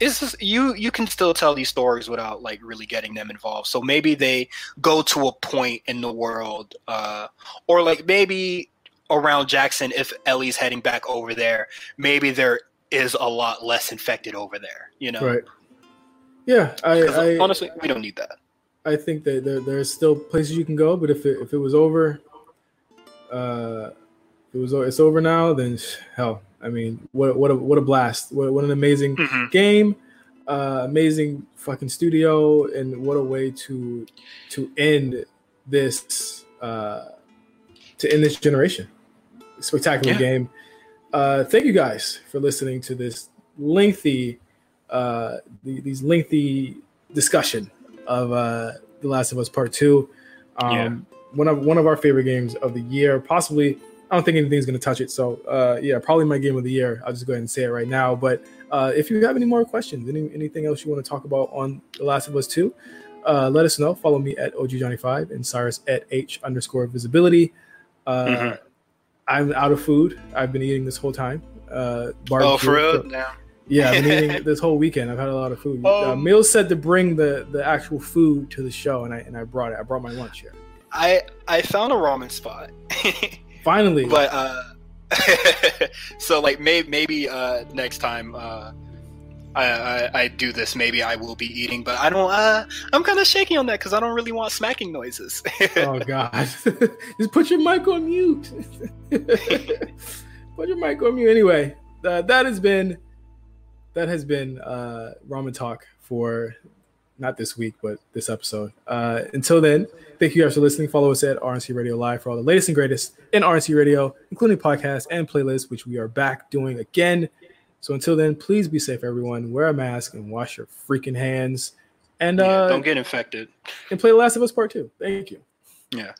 it's just, you you can still tell these stories without like really getting them involved. So maybe they go to a point in the world uh or like maybe around jackson if ellie's heading back over there maybe there is a lot less infected over there you know Right? Yeah, I I, honestly we don't need that I think that there, there's still places you can go, but if it if it was over, uh, it was it's over now, then hell, I mean, what what a what a blast! What, what an amazing Mhm. game, uh, amazing fucking studio, and what a way to to end this uh, to end this generation. Spectacular Yeah. game. Uh, thank you guys for listening to this lengthy, uh, the, these lengthy discussion of uh, The Last of Us Part Two. Um, Yeah. One of one of our favorite games of the year, possibly. I don't think anything's going to touch it. So, uh, yeah, probably my game of the year. I'll just go ahead and say it right now. But uh, if you have any more questions, any, anything else you want to talk about on The Last of Us 2, uh, let us know. Follow me at OGJohnny5 and Cyrus at H underscore visibility. Uh, Mhm. I'm out of food. I've been eating this whole time. Uh, oh for real now Yeah, I've been [laughs] eating this whole weekend. I've had a lot of food. uh, Um, Mills said to bring the, the actual food to the show, and I and I brought it. I brought my lunch here. i i found a ramen spot [laughs] Finally, but uh [laughs] so like may, maybe uh next time uh I, I, I do this. Maybe I will be eating, but I don't. Uh, I'm kind of shaky on that because I don't really want smacking noises. [laughs] oh god, [laughs] just put your mic on mute. [laughs] put your mic on mute. Anyway, uh, that has been that has been uh, ramen talk for not this week, but this episode. Uh, until then, thank you guys for listening. Follow us at RNC Radio Live for all the latest and greatest in RNC Radio, including podcasts and playlists, which we are back doing again. So until then, please be safe, everyone. Wear a mask and wash your freaking hands. And Yeah, uh, don't get infected. and play The Last of Us Part Two. Thank you. Yeah.